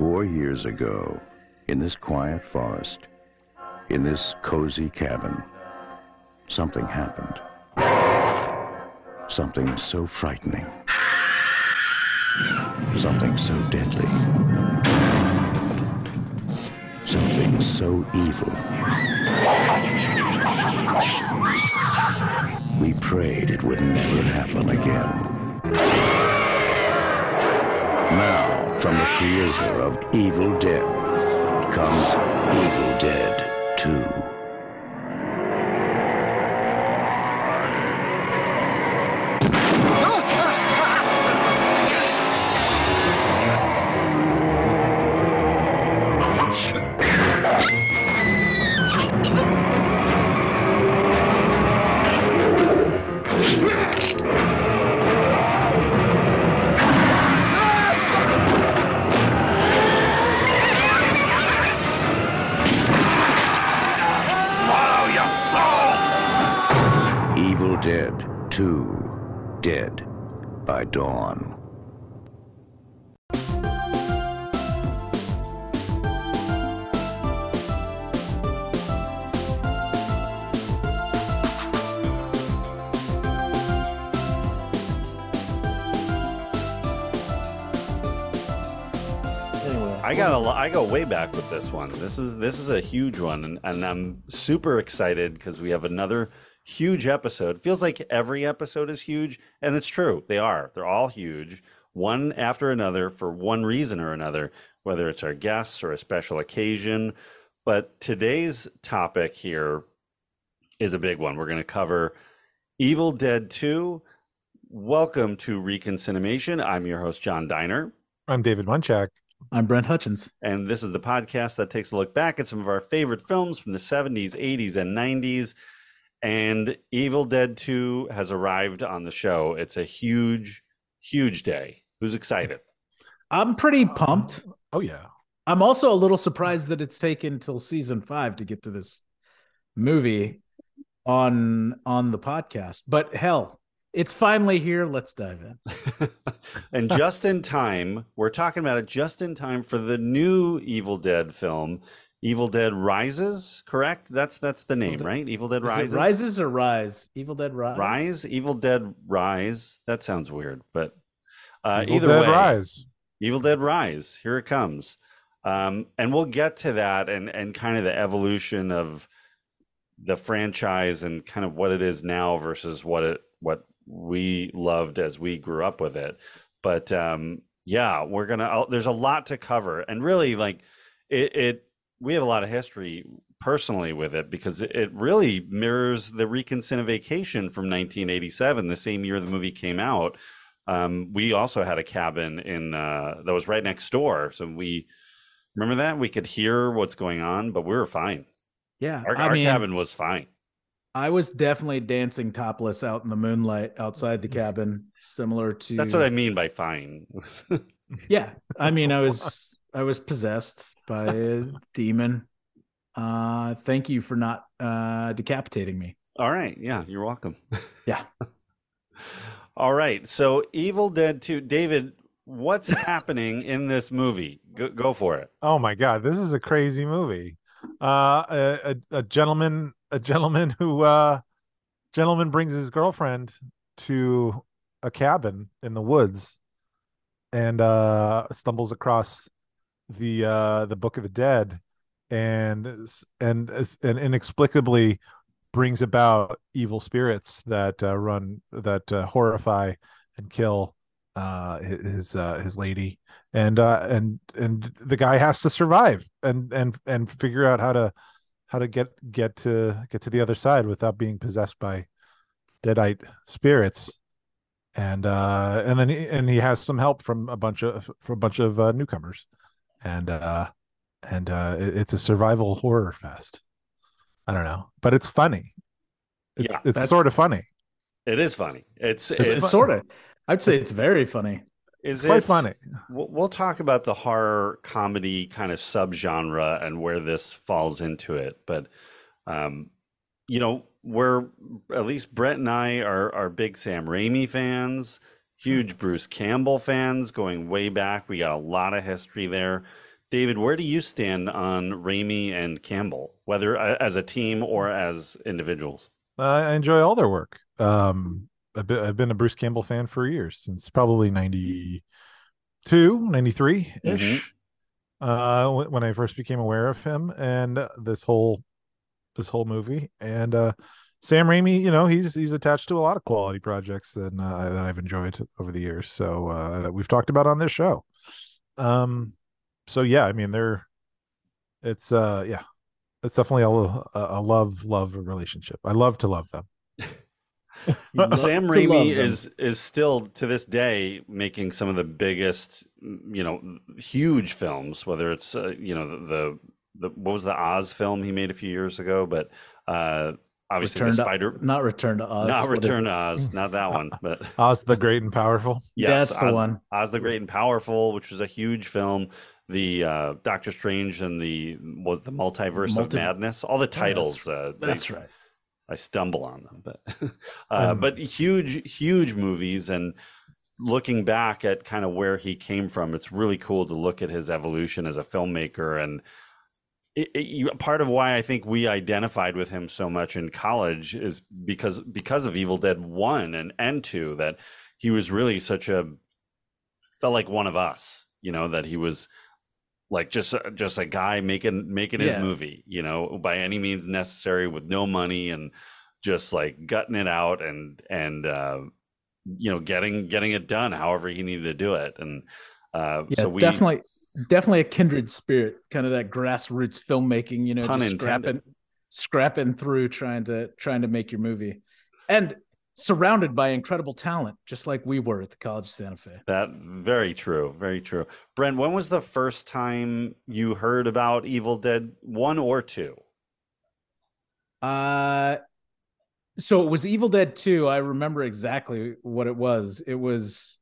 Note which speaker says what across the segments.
Speaker 1: Four years ago, in this quiet forest, in this cozy cabin, something happened. Something so frightening. Something so deadly. Something so evil. We prayed it would never happen again. Now, from the creator of Evil Dead comes Evil Dead 2.
Speaker 2: Back with this one. This is this is a huge one, and, and I'm super excited because we have another huge episode. Feels like every episode is huge, and it's true. They are. They're all huge, one after another for one reason or another, whether it's our guests or a special occasion. But today's topic here is a big one. We're going to cover Evil Dead 2. Welcome to ReconCinemation. I'm your host, Jon Diner.
Speaker 3: I'm David Munchak.
Speaker 4: I'm Brent Hutchins.
Speaker 2: And this is the podcast that takes a look back at some of our favorite films from the 70s, 80s, and 90s. And Evil Dead 2 has arrived on the show. It's a huge, huge day. Who's excited?
Speaker 4: I'm pretty pumped.
Speaker 3: Oh yeah.
Speaker 4: I'm also a little surprised that it's taken till season five to get to this movie on on the podcast. But hell, it's finally here. Let's dive in.
Speaker 2: and just in time, we're talking about it just in time for the new Evil Dead film, Evil Dead Rises, correct? That's that's the name,
Speaker 4: Dead-
Speaker 2: right? Evil Dead Rises.
Speaker 4: rises or rise? Evil Dead Rise.
Speaker 2: Rise, Evil Dead Rise. That sounds weird, but uh,
Speaker 3: Evil
Speaker 2: either
Speaker 3: Dead
Speaker 2: way,
Speaker 3: Rise.
Speaker 2: Evil Dead Rise. Here it comes. Um, and we'll get to that and and kind of the evolution of the franchise and kind of what it is now versus what it what we loved as we grew up with it. But um, yeah, we're gonna. I'll, there's a lot to cover, and really, like it, it. We have a lot of history personally with it because it, it really mirrors the Reconciliation from 1987, the same year the movie came out. Um, we also had a cabin in uh, that was right next door, so we remember that we could hear what's going on, but we were fine.
Speaker 4: Yeah.
Speaker 2: Our, our
Speaker 4: mean,
Speaker 2: cabin was fine.
Speaker 4: I was definitely dancing topless out in the moonlight outside the cabin, similar to
Speaker 2: That's what I mean by fine.
Speaker 4: Yeah. I mean, I was I was possessed by a demon. Uh thank you for not uh decapitating me.
Speaker 2: All right. Yeah, you're welcome.
Speaker 4: Yeah.
Speaker 2: All right. So, Evil Dead 2. David, what's happening in this movie? Go, go for it.
Speaker 3: Oh my God, this is a crazy movie. Uh, a, a, a gentleman, a gentleman who, uh, gentleman brings his girlfriend to a cabin in the woods, and uh, stumbles across the uh the Book of the Dead, and and and inexplicably brings about evil spirits that uh, run that uh, horrify and kill uh his uh, his lady. And uh and and the guy has to survive and and and figure out how to how to get get to get to the other side without being possessed by deadite spirits and uh and then he, and he has some help from a bunch of from a bunch of uh, newcomers and uh and uh it- it's a survival horror fest i don't know but it's funny it's
Speaker 2: Yeah,
Speaker 3: it's sort of funny
Speaker 2: It is funny. It's,
Speaker 4: It's,
Speaker 2: it's,
Speaker 4: sort of. I'd say it's very funny.
Speaker 2: Is
Speaker 3: quite
Speaker 2: it-
Speaker 3: funny
Speaker 2: We'll, talk about the horror comedy kind of subgenre and where this falls into it. But, um, you know, we're at least Brent and I are, are big Sam Raimi fans, huge Bruce Campbell fans going way back. We got a lot of history there. David, where do you stand on Raimi and Campbell, whether uh, as a team or as individuals?
Speaker 3: I enjoy all their work. Um, I've been, I've been a Bruce Campbell fan for years since probably 92, 93 ish.
Speaker 2: Mm-hmm.
Speaker 3: Uh, when I first became aware of him and this whole this whole movie and uh Sam Raimi, you know, he's he's attached to a lot of quality projects that uh, that I've enjoyed over the years. So uh, that we've talked about on this show. Um, so yeah, I mean, they're it's uh yeah, it's definitely a, a love love relationship. I love to love them.
Speaker 2: Sam Raimi is is still to this day making some of the biggest, you know, huge films. Whether it's uh, you know the, the, the what was the Oz film he made a few years ago, but uh, obviously
Speaker 4: Return
Speaker 2: the
Speaker 4: to-
Speaker 2: Spider,
Speaker 4: not Return to Oz.
Speaker 2: not Return to Oz, not that one, but
Speaker 3: Oz the Great and Powerful.
Speaker 2: yes,
Speaker 4: That's the
Speaker 2: Oz,
Speaker 4: one.
Speaker 2: Oz the Great and Powerful, which was a huge film. The uh, Doctor Strange and the was the Multiverse of Madness. All the titles. uh, they-
Speaker 4: That's right.
Speaker 2: I stumble on them, but uh,
Speaker 3: Um,
Speaker 2: but huge, huge movies. And looking back at kind of where he came from, it's really cool to look at his evolution as a filmmaker. And it, it, part of why I think we identified with him so much in college is because because of Evil Dead One and and Two that he was really such a felt like one of us. You know that he was like just a- just a guy making making his
Speaker 4: Yeah.
Speaker 2: movie you know by any means necessary with no money and just like gutting it out and and uh you know getting getting it done however he needed to do it and uh
Speaker 4: Yeah,
Speaker 2: so we
Speaker 4: definitely, definitely a kindred spirit, kind of that grassroots filmmaking. You know, just
Speaker 2: intended.
Speaker 4: scrapping, scrapping through, trying to trying to make your movie, and surrounded by incredible talent, just like we were at the College of Santa Fe.
Speaker 2: that very true very true brent when was the first time you heard about evil dead one or two
Speaker 4: Uh so it was Evil Dead 2. I remember exactly what it was. It was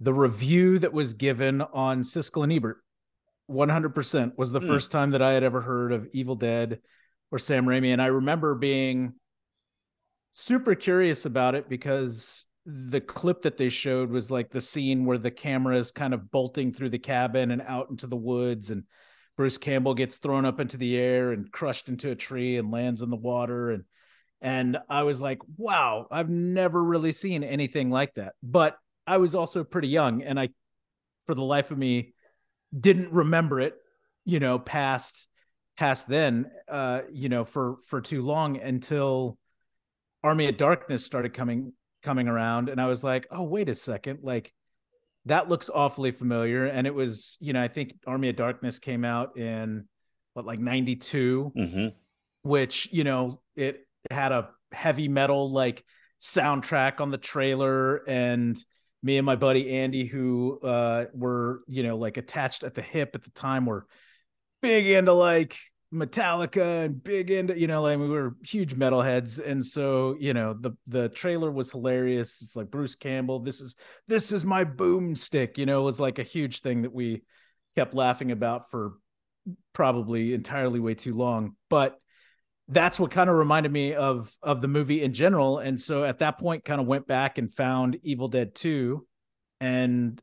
Speaker 4: the review that was given on Siskel and Ebert. 100% was the
Speaker 2: Hmm.
Speaker 4: first time that I had ever heard of Evil Dead or Sam Raimi. And I remember being super curious about it because the clip that they showed was like the scene where the camera is kind of bolting through the cabin and out into the woods and Bruce Campbell gets thrown up into the air and crushed into a tree and lands in the water and and I was like, wow, I've never really seen anything like that. But I was also pretty young and I for the life of me didn't remember it, you know, past past then uh you know for for too long until Army of Darkness started coming coming around and I was like, "Oh, wait a second. Like that looks awfully familiar." And it was, you know, I think Army of Darkness came out in what like 92,
Speaker 2: mm-hmm.
Speaker 4: which, you know, it had a heavy metal like soundtrack on the trailer and me and my buddy Andy who uh were, you know, like attached at the hip at the time were big into like Metallica and big into, you know, like we were huge metalheads. And so, you know, the the trailer was hilarious. It's like Bruce Campbell, this is this is my boomstick, you know, was like a huge thing that we kept laughing about for probably entirely way too long. But that's what kind of reminded me of of the movie in general. And so at that point, kind of went back and found Evil Dead 2 and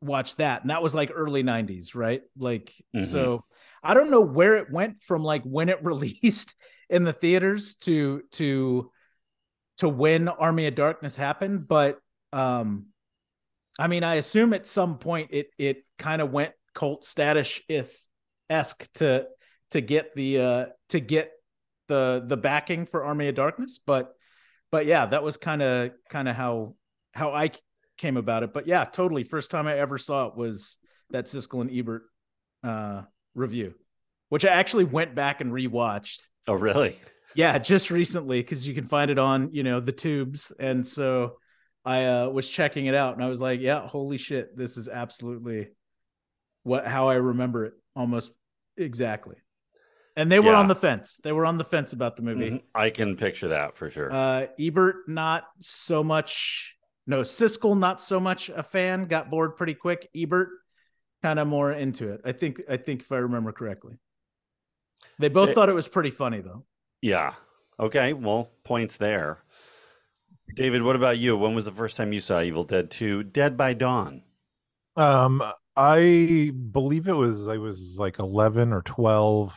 Speaker 4: watched that. And that was like early 90s, right? Like
Speaker 2: Mhm.
Speaker 4: so I don't know where it went from like when it released in the theaters to to to when Army of Darkness happened, but um I mean I assume at some point it it kind of went cult status esque to to get the uh to get the the backing for Army of Darkness, but but yeah, that was kind of kind of how how I came about it. But yeah, totally. First time I ever saw it was that Siskel and Ebert uh review, which I actually went back and rewatched.
Speaker 2: oh really
Speaker 4: Yeah, just recently because you can find it on you know the tubes, and so I uh, was checking it out, and I was like, yeah, holy shit, this is absolutely what how I remember it almost exactly. And they were
Speaker 2: Yeah.
Speaker 4: on the fence. They were on the fence about the movie.
Speaker 2: Mhm. i can picture that for sure
Speaker 4: Uh, Ebert, not so much. No, Siskel, not so much a fan. Got bored pretty quick. Ebert, kind of more into it. I think. I think if I remember correctly, they both
Speaker 2: They-
Speaker 4: thought it was pretty funny though.
Speaker 2: Yeah. Okay. Well, points there. David, what about you? When was the first time you saw Evil Dead 2 Dead by Dawn?
Speaker 3: Um, I believe it was I was like eleven or twelve,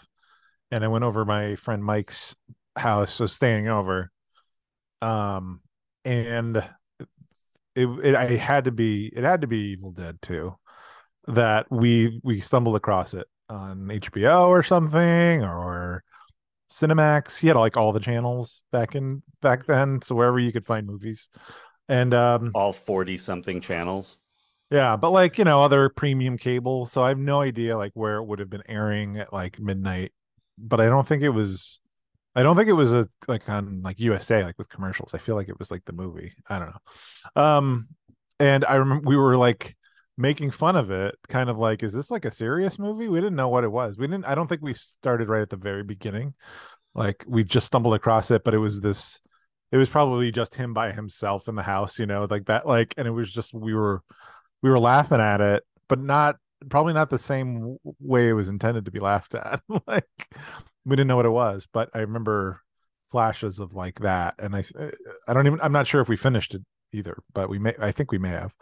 Speaker 3: and I went over my friend Mike's house, so staying over. Um, and it, it I had to be it had to be Evil Dead 2 that we we stumbled across it on HBO or something or Cinemax. He had like all the channels back in back then, so wherever you could find movies. And um
Speaker 2: All 40 something channels.
Speaker 3: yeah, but like, you know, other premium cable, so I have no idea like where it would have been airing at like midnight, but I don't think it was I don't think it was a like on like USA like with commercials. I feel like it was like the movie. I don't know. Um and I remember we were like making fun of it, kind of like, is this like a serious movie? We didn't know what it was. We didn't I don't think we started right at the very beginning. Like we just stumbled across it, but it was this it was probably just him by himself in the house, you know, like that like and it was just we were we were laughing at it, but not probably not the same way it was intended to be laughed at. like we didn't know what it was, but I remember flashes of like that, and I I don't even I'm not sure if we finished it either, but we may I think we may have,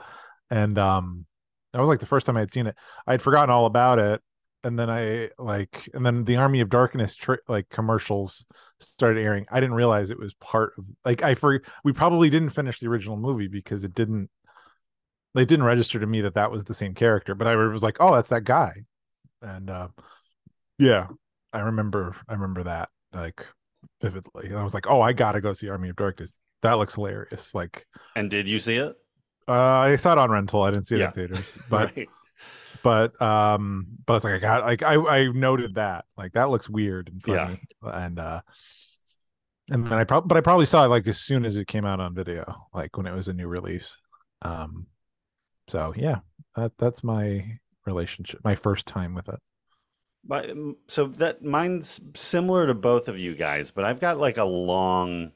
Speaker 3: and um that was like the first time I had seen it. I had forgotten all about it, and then I like and then the Army of Darkness like commercials started airing. I didn't realize it was part of like I for we probably didn't finish the original movie because it didn't They didn't register to me that that was the same character, but I was like, oh, that's that guy, and uh, yeah, I remember, I remember that like vividly, and I was like, oh, I gotta go see Army of Darkness. That looks hilarious. Like,
Speaker 2: And did you see it?
Speaker 3: Uh, I saw it on rental. I didn't see it
Speaker 2: Yeah.
Speaker 3: in theaters, but
Speaker 2: right.
Speaker 3: but um, but it's like I got like I I noted that like that looks weird and
Speaker 2: Yeah.
Speaker 3: funny, and uh, and then I probably but I probably saw it like as soon as it came out on video, like when it was a new release. Um, so yeah, that that's my relationship, my first time with it.
Speaker 2: But, so that mine's similar to both of you guys, but I've got like a long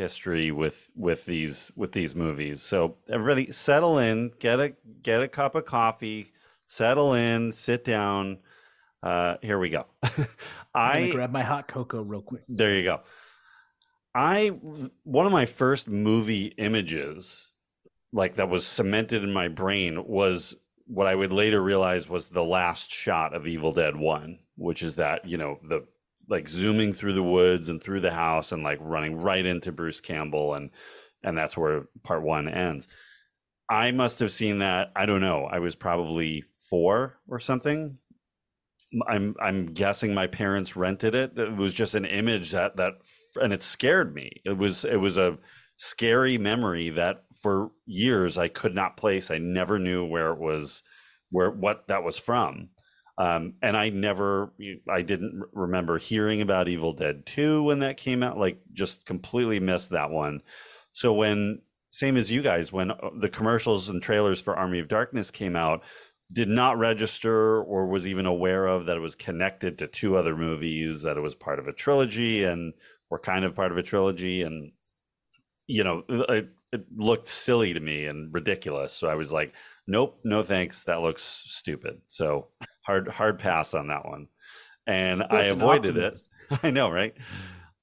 Speaker 2: history with with these with these movies. So everybody settle in, get a get a cup of coffee, settle in, sit down. Uh here we go. I
Speaker 4: grab my hot cocoa real quick.
Speaker 2: there you go. I one of my first movie images like that was cemented in my brain was what I would later realize was the last shot of Evil Dead 1, which is that, you know, the like zooming through the woods and through the house and like running right into Bruce Campbell and and that's where part 1 ends. I must have seen that, I don't know, I was probably 4 or something. I'm I'm guessing my parents rented it. It was just an image that that and it scared me. It was it was a scary memory that for years I could not place. I never knew where it was, where what that was from. Um, and I never, I didn't remember hearing about Evil Dead 2 when that came out, like just completely missed that one. So when, same as you guys, when uh, the commercials and trailers for Army of Darkness came out, did not register or was even aware of that it was connected to two other movies, that it was part of a trilogy and were kind of part of a trilogy. And you know, it, it looked silly to me and ridiculous. So I was like, nope, no thanks. That looks stupid. So hard, hard pass on that one. And I
Speaker 4: Such an
Speaker 2: avoided it. I know, right?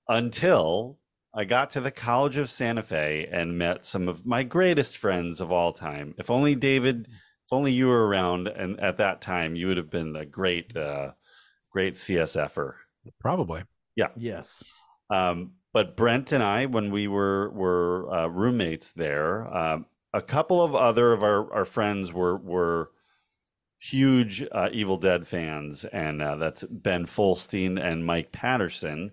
Speaker 2: Until I got to the College of Santa Fe and met some of my greatest friends of all time. If only David, if only you were around and at that time, you would have been a great, uh, great CSFer.
Speaker 3: Probably. Yeah.
Speaker 4: Yes.
Speaker 2: Um, but Brent and I, when we were were uh, roommates there, um, a couple of other of our, our friends were were huge uh, Evil Dead fans, and uh, that's Ben Folstein and Mike Patterson,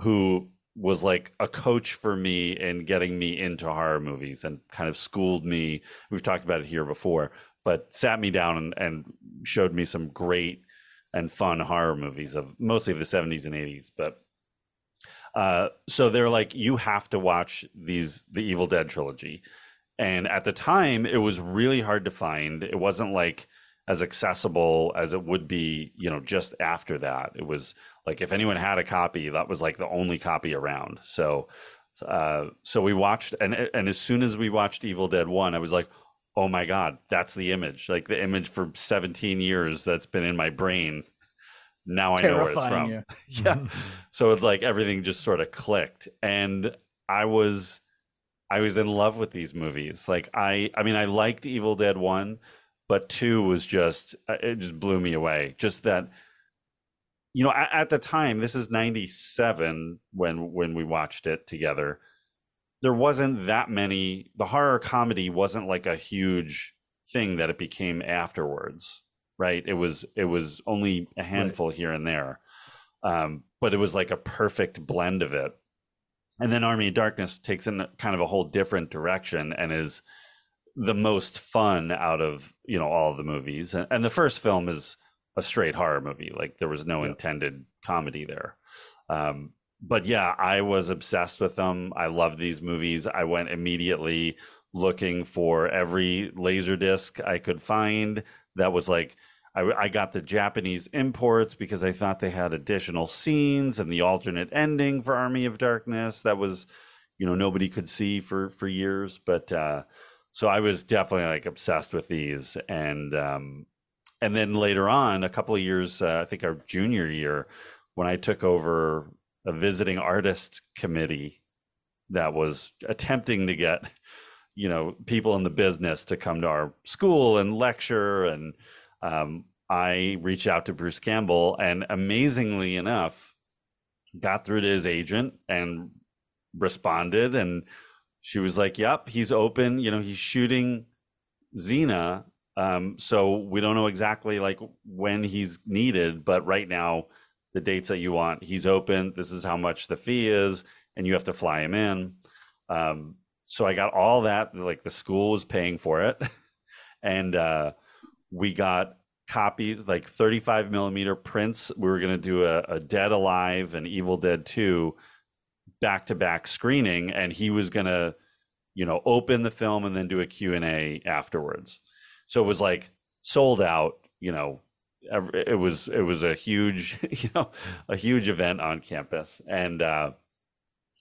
Speaker 2: who was like a coach for me in getting me into horror movies and kind of schooled me. We've talked about it here before, but sat me down and, and showed me some great and fun horror movies of mostly of the 70s and 80s. But uh, so they're like, you have to watch these the Evil Dead trilogy. And at the time, it was really hard to find. It wasn't like as accessible as it would be, you know, just after that. It was like if anyone had a copy, that was like the only copy around. So, uh, so we watched, and and as soon as we watched Evil Dead One, I was like, oh my god, that's the image, like the image for 17 years that's been in my brain. Now I know where it's from. yeah. So it's like everything just sort of clicked, and I was, I was in love with these movies. Like I, I mean, I liked Evil Dead One, but two was just uh, it just blew me away. Just that you know at, at the time this is 97 when when we watched it together there wasn't that many the horror comedy wasn't like a huge thing that it became afterwards right? It was it was only a handful right. here and there. Um, but it was like a perfect blend of it. And then army of darkness takes in kind of a whole different direction and is the most fun out of you know all of the movies. And, and the first film is a straight horror movie. Like there was no yep. intended comedy there. Um, but yeah i was obsessed with them. I loved these movies. I went immediately looking for every laser disc i could find that was like I, I got the Japanese imports because I thought they had additional scenes and the alternate ending for Army of Darkness that was, you know, nobody could see for for years. But uh, so I was definitely like obsessed with these, and um, and then later on, a couple of years, uh, I think our junior year, when I took over a visiting artist committee that was attempting to get you know people in the business to come to our school and lecture and um, I reached out to Bruce Campbell and amazingly enough, got through to his agent and responded. And she was like, Yep, he's open. You know, he's shooting Xena. Um, so we don't know exactly like when he's needed, but right now, the dates that you want, he's open. This is how much the fee is, and you have to fly him in. Um, so I got all that. Like the school was paying for it, and uh, we got copies, like 35 millimeter prints. We were going to do a, a, Dead Alive and Evil Dead 2 back to back screening, and he was going to, you know, open the film and then do a Q&A afterwards. So it was like sold out, you know, it was it was a huge you know a huge event on campus and uh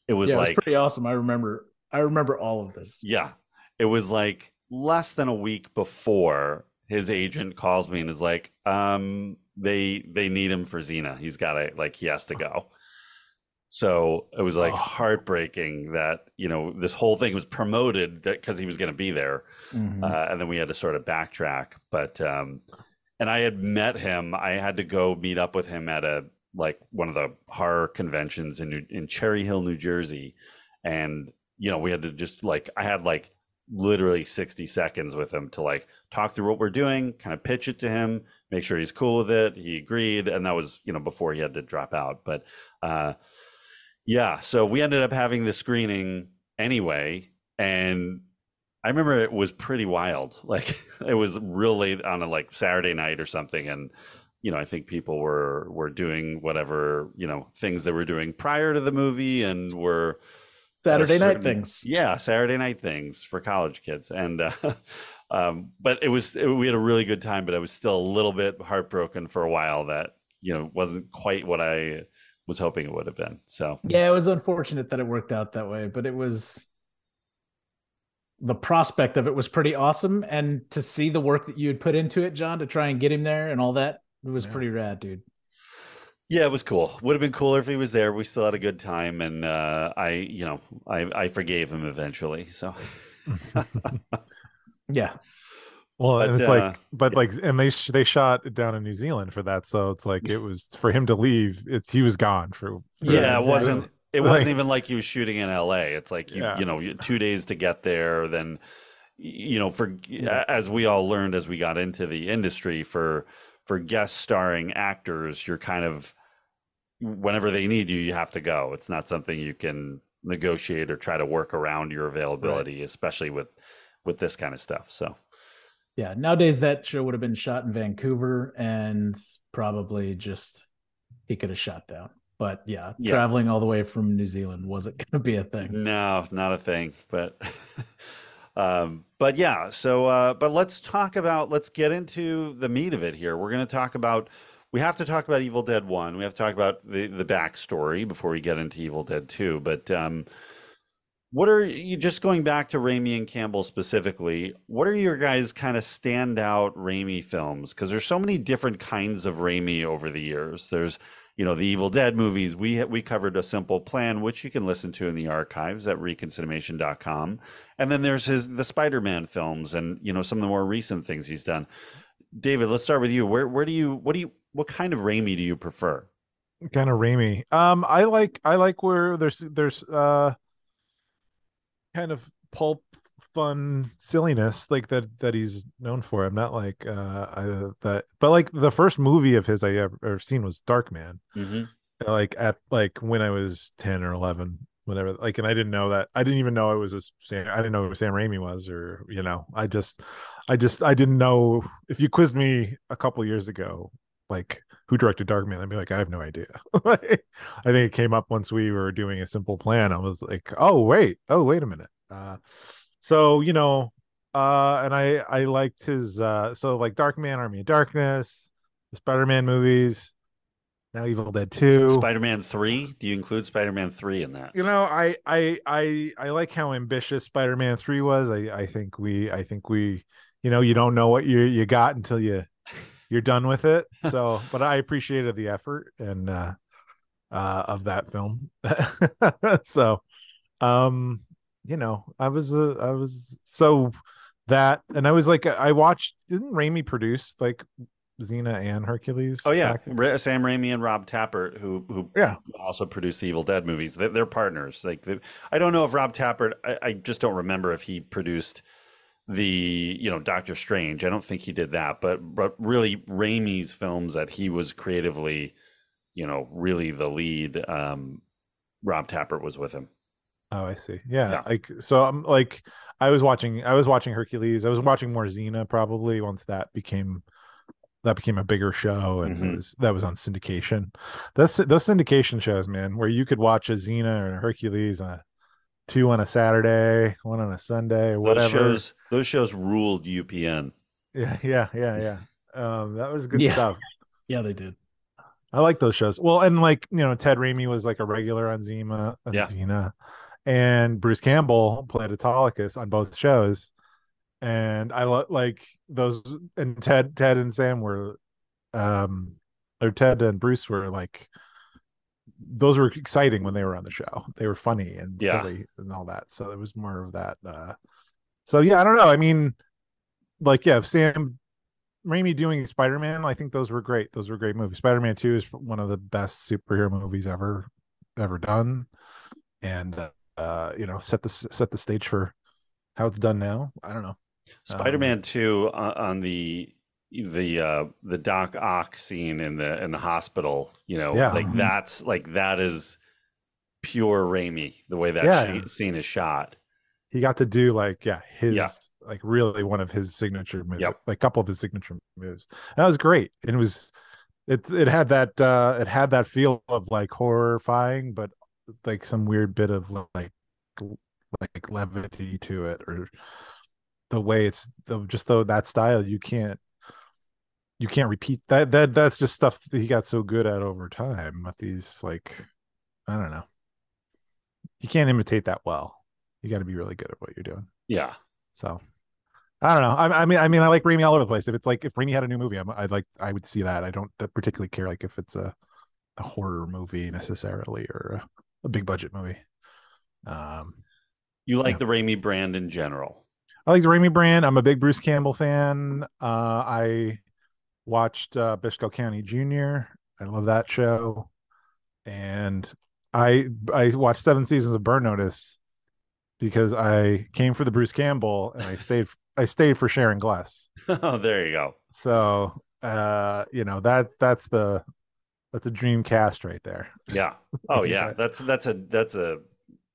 Speaker 2: it was
Speaker 4: yeah,
Speaker 2: like
Speaker 4: it was pretty awesome i remember i remember all of this
Speaker 2: yeah it was like less than a week before his agent calls me and is like, um, they they need him for Xena. He's got to like he has to go. So it was like oh. heartbreaking that you know this whole thing was promoted because he was going to be there, mm-hmm. uh, and then we had to sort of backtrack. But um, and I had met him. I had to go meet up with him at a like one of the horror conventions in New, in Cherry Hill, New Jersey, and you know we had to just like I had like literally 60 seconds with him to like talk through what we're doing, kind of pitch it to him, make sure he's cool with it. He agreed, and that was you know before he had to drop out. But uh, yeah, so we ended up having the screening anyway, and I remember it was pretty wild. Like it was real late on a like Saturday night or something, and you know I think people were were doing whatever you know things they were doing prior to the movie, and were
Speaker 4: Saturday certain, night things.
Speaker 2: Yeah, Saturday night things for college kids, and uh, um, but it was it, we had a really good time. But I was still a little bit heartbroken for a while that you know wasn't quite what I was hoping it would have been. So
Speaker 4: yeah, it was unfortunate that it worked out that way, but it was the prospect of it was pretty awesome, and to see the work that you had put into it, John, to try and get him there and all that, it was yeah. pretty rad, dude.
Speaker 2: Yeah, it was cool. Would have been cooler if he was there. We still had a good time, and uh, I, you know, I, I forgave him eventually. So,
Speaker 4: yeah.
Speaker 3: Well, but, and it's uh, like, but yeah. like, and they they shot down in New Zealand for that, so it's like it was for him to leave. It's he was gone for. for
Speaker 2: yeah, it wasn't. It like, wasn't even like he was shooting in L.A. It's like you, yeah. you know, two days to get there. Then, you know, for yeah. as we all learned as we got into the industry, for for guest starring actors, you're kind of whenever they need you, you have to go. It's not something you can negotiate or try to work around your availability, right. especially with with this kind of stuff. So
Speaker 4: yeah, nowadays that show would have been shot in Vancouver and probably just he could have shot down. But yeah, yeah. traveling all the way from New Zealand wasn't going to be a thing.
Speaker 2: No, not a thing. But um, but yeah, so uh, but let's talk about let's get into the meat of it here. We're going to talk about we have to talk about Evil Dead One. We have to talk about the the backstory before we get into Evil Dead Two. But um, what are you just going back to Raimi and Campbell specifically? What are your guys' kind of standout Raimi films? Because there's so many different kinds of Raimi over the years. There's you know the Evil Dead movies. We we covered a simple plan, which you can listen to in the archives at reconcinemation.com. And then there's his the Spider-Man films, and you know some of the more recent things he's done. David, let's start with you. Where where do you what do you what kind of Raimi do you prefer?
Speaker 3: Kind of Raimi. Um, I like I like where there's there's uh kind of pulp fun silliness like that that he's known for. I'm not like uh I, that, but like the first movie of his I ever, ever seen was Darkman.
Speaker 2: Mm-hmm.
Speaker 3: Like at like when I was ten or eleven, whatever. Like, and I didn't know that. I didn't even know it was a Sam. I didn't know who Sam Raimi was, or you know, I just, I just, I didn't know. If you quizzed me a couple years ago, like who directed Darkman, I'd be like, I have no idea. I think it came up once we were doing a simple plan. I was like, oh wait, oh wait a minute. Uh, so you know uh and i i liked his uh so like darkman army of darkness the spider-man movies now evil dead 2
Speaker 2: spider-man 3 do you include spider-man 3 in that
Speaker 3: you know i i i i like how ambitious spider-man 3 was i i think we i think we you know you don't know what you you got until you you're done with it so but i appreciated the effort and uh uh of that film so um you know, I was uh, I was so that and I was like I watched didn't Raimi produce like Xena and Hercules?
Speaker 2: Oh yeah, back? Sam Raimi and Rob Tapert, who who
Speaker 3: yeah
Speaker 2: also produced the Evil Dead movies. They're, they're partners. Like they, I don't know if Rob Tapert. I, I, just don't remember if he produced the you know Doctor Strange. I don't think he did that. But but really Raimi's films that he was creatively, you know, really the lead. Um, Rob Tapert was with him.
Speaker 3: Oh, I see. Yeah, yeah. like so. I'm like, I was watching. I was watching Hercules. I was watching more Xena probably once that became that became a bigger show and mm-hmm. was, that was on syndication. Those those syndication shows, man, where you could watch a Xena or a Hercules on a, two on a Saturday, one on a Sunday, or whatever.
Speaker 2: Those shows, those shows ruled UPN.
Speaker 3: Yeah, yeah, yeah, yeah. Um, that was good yeah. stuff.
Speaker 4: Yeah, they did.
Speaker 3: I like those shows. Well, and like you know, Ted Raimi was like a regular on Zima, on yeah. Xena and Bruce Campbell played Autolycus on both shows. And I like those and Ted Ted and Sam were um or Ted and Bruce were like those were exciting when they were on the show. They were funny and yeah. silly and all that. So it was more of that uh so yeah, I don't know. I mean like yeah, Sam Raimi doing Spider Man, I think those were great. Those were great movies. Spider Man Two is one of the best superhero movies ever ever done, and uh, you know, set the set the stage for how it's done now. I don't know.
Speaker 2: Spider-Man um, Two uh, on the the uh the Doc Ock scene in the in the hospital. You know, yeah. like mm-hmm. that's like that is pure Raimi. The way that yeah. scene is shot.
Speaker 3: He got to do like yeah his yeah. like really one of his signature moves, yep. like a couple of his signature moves. That was great. It was it it had that uh it had that feel of like horrifying but like some weird bit of like like levity to it or the way it's the, just though that style you can't you can't repeat that that that's just stuff that he got so good at over time with these like i don't know you can't imitate that well you got to be really good at what you're doing
Speaker 2: yeah
Speaker 3: so I don't know. I, I, mean, I mean, I like Raimi all over the place. If it's like if Raimi had a new movie, i would like I would see that. I don't particularly care like if it's a, a horror movie necessarily or a, a big budget movie. Um,
Speaker 2: you like yeah. the Raimi brand in general?
Speaker 3: I like the Raimi brand. I'm a big Bruce Campbell fan. Uh, I watched uh, Brisco County Jr. I love that show, and I I watched seven seasons of Burn Notice because I came for the Bruce Campbell and I stayed I stayed for Sharon Gless.
Speaker 2: oh, there you go.
Speaker 3: So uh, you know that that's the that's a dream cast right there.
Speaker 2: Yeah. Oh yeah. That's that's a that's a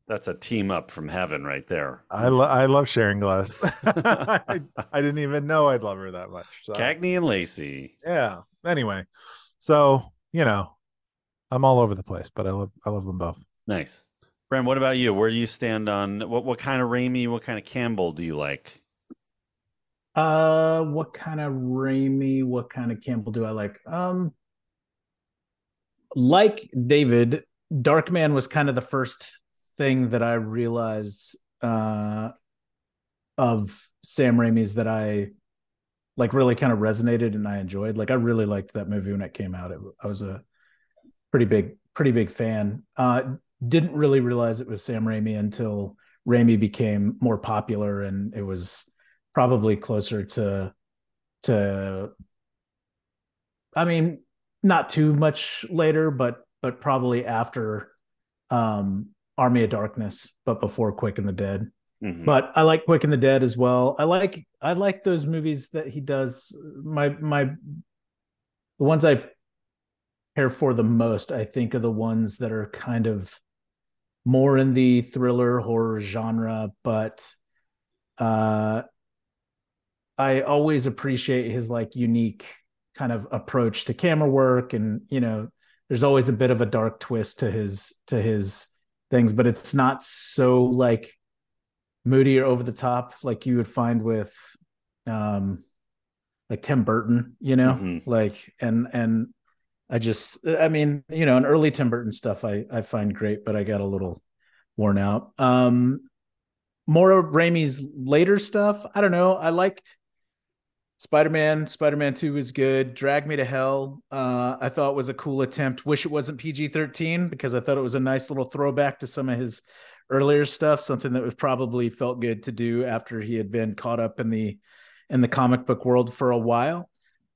Speaker 2: that's a team up from heaven right there.
Speaker 3: I lo- I love Sharon Gless. I, I, didn't even know I'd love her that much. So.
Speaker 2: Cagney and Lacey.
Speaker 3: Yeah. Anyway, so you know, I'm all over the place, but I love I love them both.
Speaker 2: Nice. Brent, what about you? Where do you stand on what what kind of Raimi, what kind of Campbell do you like?
Speaker 4: Uh, what kind of Raimi, what kind of Campbell do I like? Um, like David, Darkman was kind of the first thing that I realized uh, of Sam Raimi's that I like really kind of resonated and I enjoyed. Like I really liked that movie when it came out. It, I was a pretty big, pretty big fan. Uh, didn't really realize it was Sam Raimi until Raimi became more popular, and it was probably closer to to. I mean, not too much later, but but probably after um, Army of Darkness, but before Quick and the Dead.
Speaker 2: Mhm.
Speaker 4: But I like Quick and the Dead as well. I like I like those movies that he does. My my the ones I care for the most, I think, are the ones that are kind of more in the thriller horror genre, but uh I always appreciate his like unique kind of approach to camera work and you know there's always a bit of a dark twist to his to his things but it's not so like moody or over the top like you would find with um like Tim Burton, you know?
Speaker 2: Mhm.
Speaker 4: Like and and I just I mean, you know, an early Tim Burton stuff I I find great, but I got a little worn out. Um more of Raimi's later stuff, I don't know. I liked Spider-Man, Spider-Man 2 was good. Drag Me to Hell, uh, I thought was a cool attempt. Wish it wasn't PG-13 because I thought it was a nice little throwback to some of his earlier stuff, something that was probably felt good to do after he had been caught up in the in the comic book world for a while.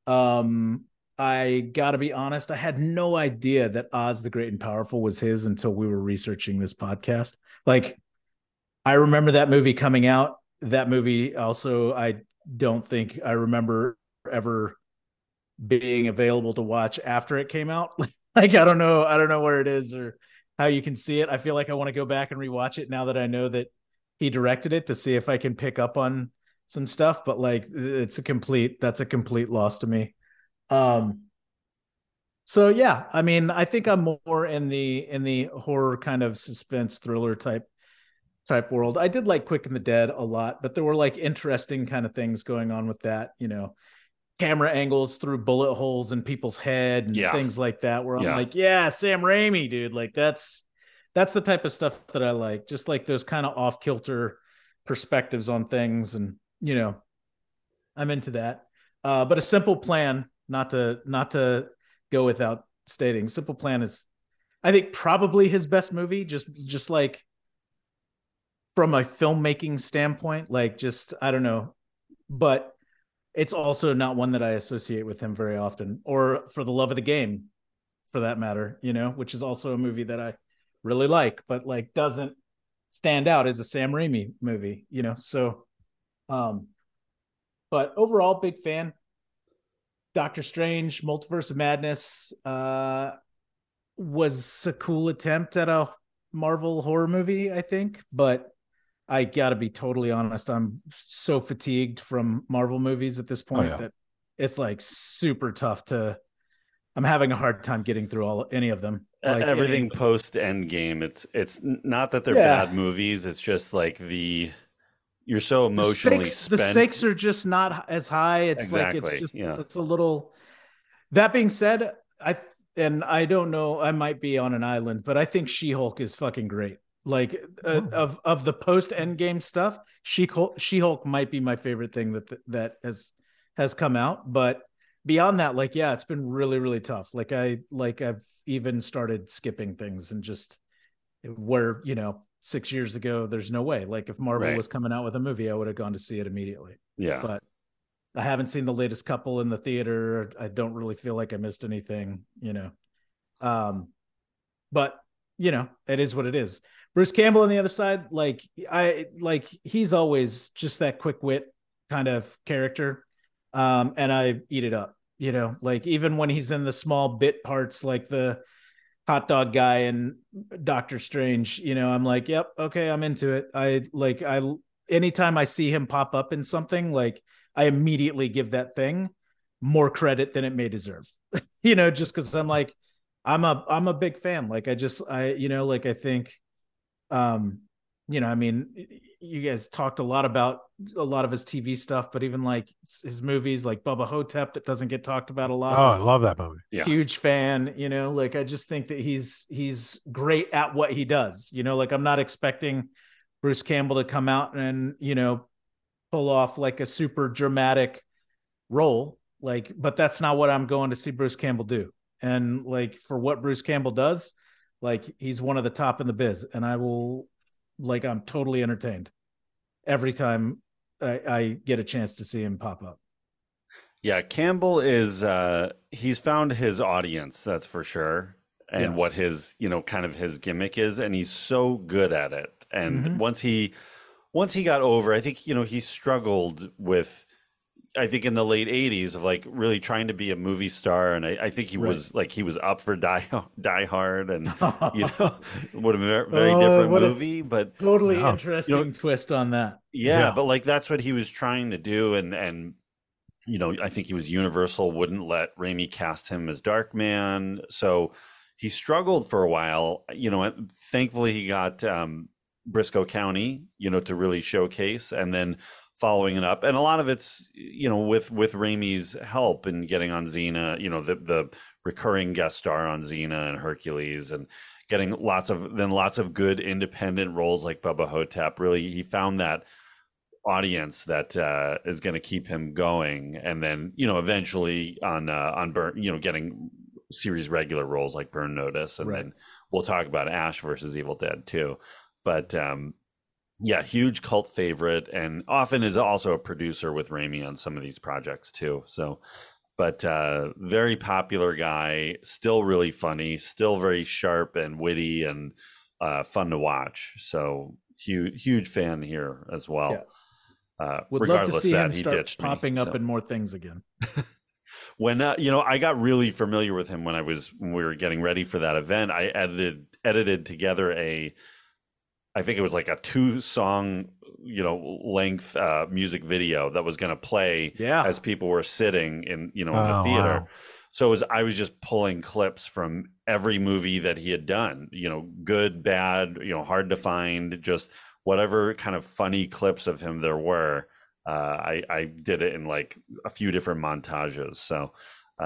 Speaker 4: Um, I got to be honest, I had no idea that Oz the Great and Powerful was his until we were researching this podcast. Like I remember that movie coming out. That movie also I don't think I remember ever being available to watch after it came out. like I don't know, I don't know where it is or how you can see it. I feel like I want to go back and rewatch it now that I know that he directed it to see if I can pick up on some stuff, but like it's a complete that's a complete loss to me. Um so yeah, I mean, I think I'm more in the in the horror kind of suspense thriller type type world. I did like Quick and the Dead a lot, but there were like interesting kind of things going on with that, you know, camera angles through bullet holes in people's head and
Speaker 2: Yeah.
Speaker 4: things like that where I'm
Speaker 2: Yeah.
Speaker 4: like, yeah, Sam Raimi, dude, like that's that's the type of stuff that I like. Just like those kind of off-kilter perspectives on things and, you know, I'm into that. Uh but a simple plan, not to not to go without stating. Simple Plan is I think probably his best movie just just like from a filmmaking standpoint like just i don't know but it's also not one that i associate with him very often or for the love of the game for that matter you know which is also a movie that i really like but like doesn't stand out as a sam raimi movie you know so um but overall big fan. Doctor strange multiverse of madness uh was a cool attempt at a marvel horror movie i think but I gotta be totally honest. I'm so fatigued from Marvel movies at this oh, point
Speaker 3: yeah.
Speaker 4: that it's like super tough to. I'm having a hard time getting through all any of them. Like
Speaker 2: everything
Speaker 4: any-
Speaker 2: post Endgame, it's it's not that they're
Speaker 4: Yeah.
Speaker 2: bad movies. It's just like the you're so
Speaker 4: the
Speaker 2: emotionally
Speaker 4: stakes, the stakes are just not as high. It's like it's just
Speaker 2: yeah.
Speaker 4: it's a little. That being said, I and I don't know. I might be on an island, but I think She Hulk is fucking great. Like uh,
Speaker 3: Oh.
Speaker 4: of of the post Endgame stuff, She Hulk She Hulk might be my favorite thing that that has has come out. But beyond that, like yeah, it's been really really tough. Like I like I've even started skipping things and just where you know six years ago, there's no way. Like if Marvel
Speaker 2: Right.
Speaker 4: was coming out with a movie, I would have gone to see it immediately
Speaker 2: yeah,
Speaker 4: but I haven't seen the latest couple in the theater. I don't really feel like I missed anything, you know. Um, but you know, it is what it is. Bruce Campbell on the other side, like I like he's always just that quick wit kind of character. Um, and I eat it up, you know, like even when he's in the small bit parts, like the hot dog guy and Doctor Strange, you know, I'm like, yep, okay, I'm into it. I like I anytime I see him pop up in something, like I immediately give that thing more credit than it may deserve. you know, just because I'm like, I'm a I'm a big fan. Like I just I you know like I think, um, you know, I mean, you guys talked a lot about a lot of his TV stuff, but even like his movies, like Bubba Ho-Tep, that doesn't get talked about a lot
Speaker 3: Oh, I love that movie.
Speaker 2: Yeah.
Speaker 4: huge fan you know like i just think that he's he's great at what he does you know like i'm not expecting bruce campbell to come out and you know pull off like a super dramatic role like but that's not what i'm going to see bruce campbell do and like for what Bruce Campbell does, like he's one of the top in the biz, and I will like I'm totally entertained every time I, I get a chance to see him pop up.
Speaker 2: Yeah, Campbell is uh he's found his audience, that's for sure. And
Speaker 4: Yeah.
Speaker 2: what his, you know, kind of his gimmick is and he's so good at it. And
Speaker 4: Mhm.
Speaker 2: once he once he got over, I think, you know, he struggled with I think in the late 80s of like really trying to be a movie star and I, I think he
Speaker 4: Right.
Speaker 2: was like he was up for Die Die Hard and you know would have been a very, very
Speaker 4: Oh,
Speaker 2: different movie, but
Speaker 4: totally
Speaker 3: Wow.
Speaker 4: interesting twist on that.
Speaker 2: yeah,
Speaker 3: Yeah.
Speaker 2: but like that's what he was trying to do, and and you know I think he was Universal wouldn't let Raimi cast him as Darkman, so he struggled for a while. You know, thankfully he got um, Brisco County, you know, to really showcase, and then following it up, and a lot of it's you know with with Raimi's help in getting on Xena, you know, the the recurring guest star on Xena and Hercules, and getting lots of then lots of good independent roles like Bubba Ho-Tep. Really, he found that audience that uh, is going to keep him going, and then you know eventually on uh, on Burn, you know, getting series regular roles like Burn Notice, and
Speaker 4: Right.
Speaker 2: then we'll talk about Ash versus Evil Dead too. But um, yeah, huge cult favorite, and often is also a producer with Raimi on some of these projects too. So. But uh, very popular guy, still really funny, still very sharp and witty and uh, fun to watch. So huge, huge fan here as well.
Speaker 4: Yeah.
Speaker 2: Uh,
Speaker 4: Would love to see
Speaker 2: that
Speaker 4: him
Speaker 2: he
Speaker 4: start
Speaker 2: ditched me,
Speaker 4: popping up
Speaker 2: so.
Speaker 4: in more things again.
Speaker 2: when uh, you know I got really familiar with him when I was when we were getting ready for that event. I edited edited together a, I think it was like a two song you know length uh, music video that was going to play
Speaker 4: Yeah.
Speaker 2: as people were sitting in you know in the
Speaker 3: Oh,
Speaker 2: theater.
Speaker 3: wow.
Speaker 2: So it was I was just pulling clips from every movie that he had done, you know, good, bad, you know, hard to find, just whatever kind of funny clips of him there were. Uh, I I did it in like a few different montages. So,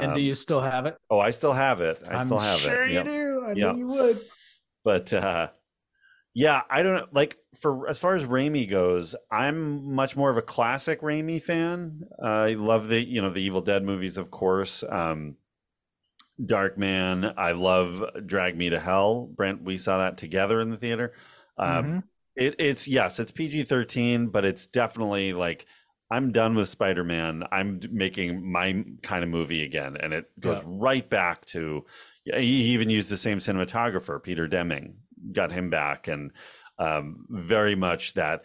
Speaker 4: and do
Speaker 2: um,
Speaker 4: you still have it?
Speaker 2: oh, I still have it. I
Speaker 4: am
Speaker 2: still have
Speaker 4: sure
Speaker 2: it.
Speaker 4: Sure, you
Speaker 2: Yep.
Speaker 4: do. I
Speaker 2: Yep.
Speaker 4: knew you would.
Speaker 2: But uh, yeah, I don't know. Like for as far as Raimi goes, I'm much more of a classic Raimi fan. Uh, I love the you know the Evil Dead movies, of course. Um, Darkman. I love Drag Me to Hell. Brent, we saw that together in the theater. Um,
Speaker 4: Mhm.
Speaker 2: it, it's yes, it's PG thirteen, but it's definitely like I'm done with Spider Man. I'm making my kind of movie again, and it goes
Speaker 4: Yeah.
Speaker 2: right back to. He even used the same cinematographer, Peter Deming, got him back, and um, very much that.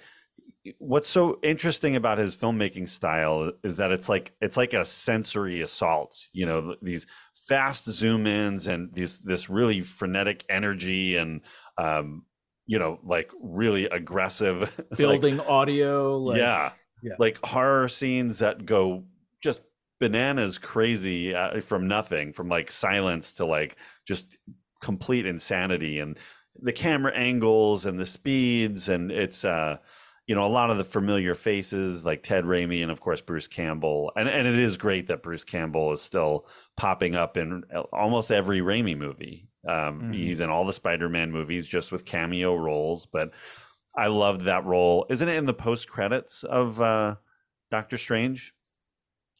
Speaker 2: What's so interesting about his filmmaking style is that it's like it's like a sensory assault. You know, these fast zoom ins and these this really frenetic energy and um, you know, like really aggressive like-
Speaker 4: Building audio. Like,
Speaker 2: yeah.
Speaker 4: yeah.
Speaker 2: Like horror scenes that go just bananas crazy uh, from nothing, from like silence to like just complete insanity and the camera angles and the speeds and it's uh you know a lot of the familiar faces like Ted Raimi and of course Bruce Campbell and and it is great that Bruce Campbell is still popping up in almost every Raimi movie. Um,
Speaker 4: Mhm.
Speaker 2: He's in all the Spider-Man movies just with cameo roles, but I loved that role. Isn't it in the post credits of uh, Doctor Strange,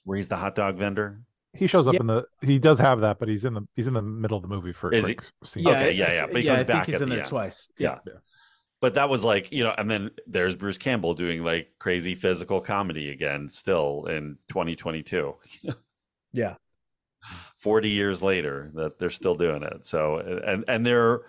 Speaker 2: where he's the hot dog vendor?
Speaker 3: He shows up
Speaker 4: Yeah.
Speaker 3: in the. He does have that, but he's in the. He's in the middle of the movie for a
Speaker 2: Is he?
Speaker 3: scene.
Speaker 4: Yeah,
Speaker 2: Okay, yeah, yeah, but he
Speaker 4: yeah,
Speaker 2: comes
Speaker 4: I
Speaker 2: back
Speaker 4: think he's
Speaker 2: at
Speaker 4: in
Speaker 2: the
Speaker 4: there
Speaker 2: end.
Speaker 4: twice.
Speaker 2: Yeah. But that was like you know, and then there's Bruce Campbell doing like crazy physical comedy again, still in 2022.
Speaker 4: Yeah.
Speaker 2: 40 years later that they're still doing it so and and they're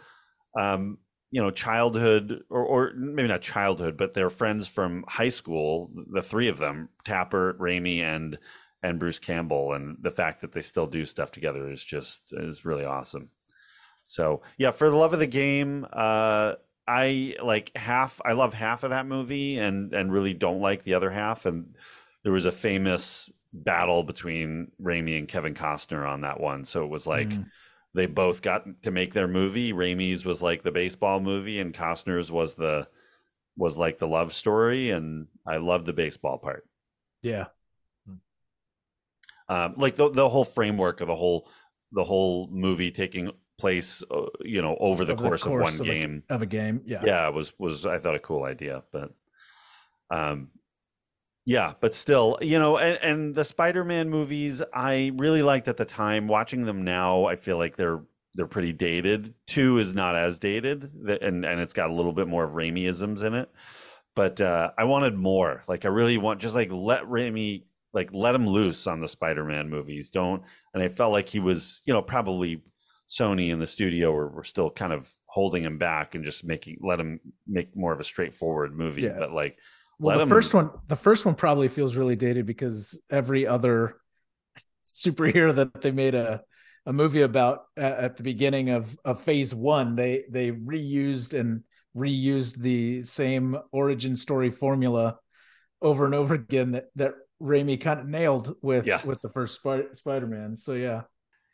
Speaker 2: um you know childhood or, or maybe not childhood but they're friends from high school the three of them tapert Raimi and and bruce campbell and the fact that they still do stuff together is just is really awesome so yeah for the love of the game uh i like half i love half of that movie and and really don't like the other half and there was a famous battle between Raimi and Kevin Costner on that one. So it was like
Speaker 4: Mm.
Speaker 2: they both got to make their movie. Raimi's was like the baseball movie, and Costner's was the was like the love story. And I love the baseball part.
Speaker 4: Yeah.
Speaker 2: Um, like the the whole framework of the whole the whole movie taking place, uh, you know, over the
Speaker 4: Over
Speaker 2: course, of one
Speaker 4: a-
Speaker 2: game.
Speaker 4: of a game. Yeah.
Speaker 2: yeah, it was was I thought a cool idea, but um, Yeah, but still, you know, and, and the Spider-Man movies, I really liked at the time. Watching them now, I feel like they're they're pretty dated. Two is not as dated, and and it's got a little bit more of Raimiisms in it. But uh, I wanted more. Like I really want, just like let Raimi, like let him loose on the Spider-Man movies. Don't. And I felt like he was, you know, probably Sony and the studio were, were still kind of holding him back and just making let him make more of a straightforward movie. Yeah. But like
Speaker 4: well, the him... first one, the first one probably feels really dated because every other superhero that they made a a movie about at the beginning of of Phase One, they they reused and reused the same origin story formula over and over again that that Raimi kind of nailed with yeah. with the first Spider Spider Man. So yeah.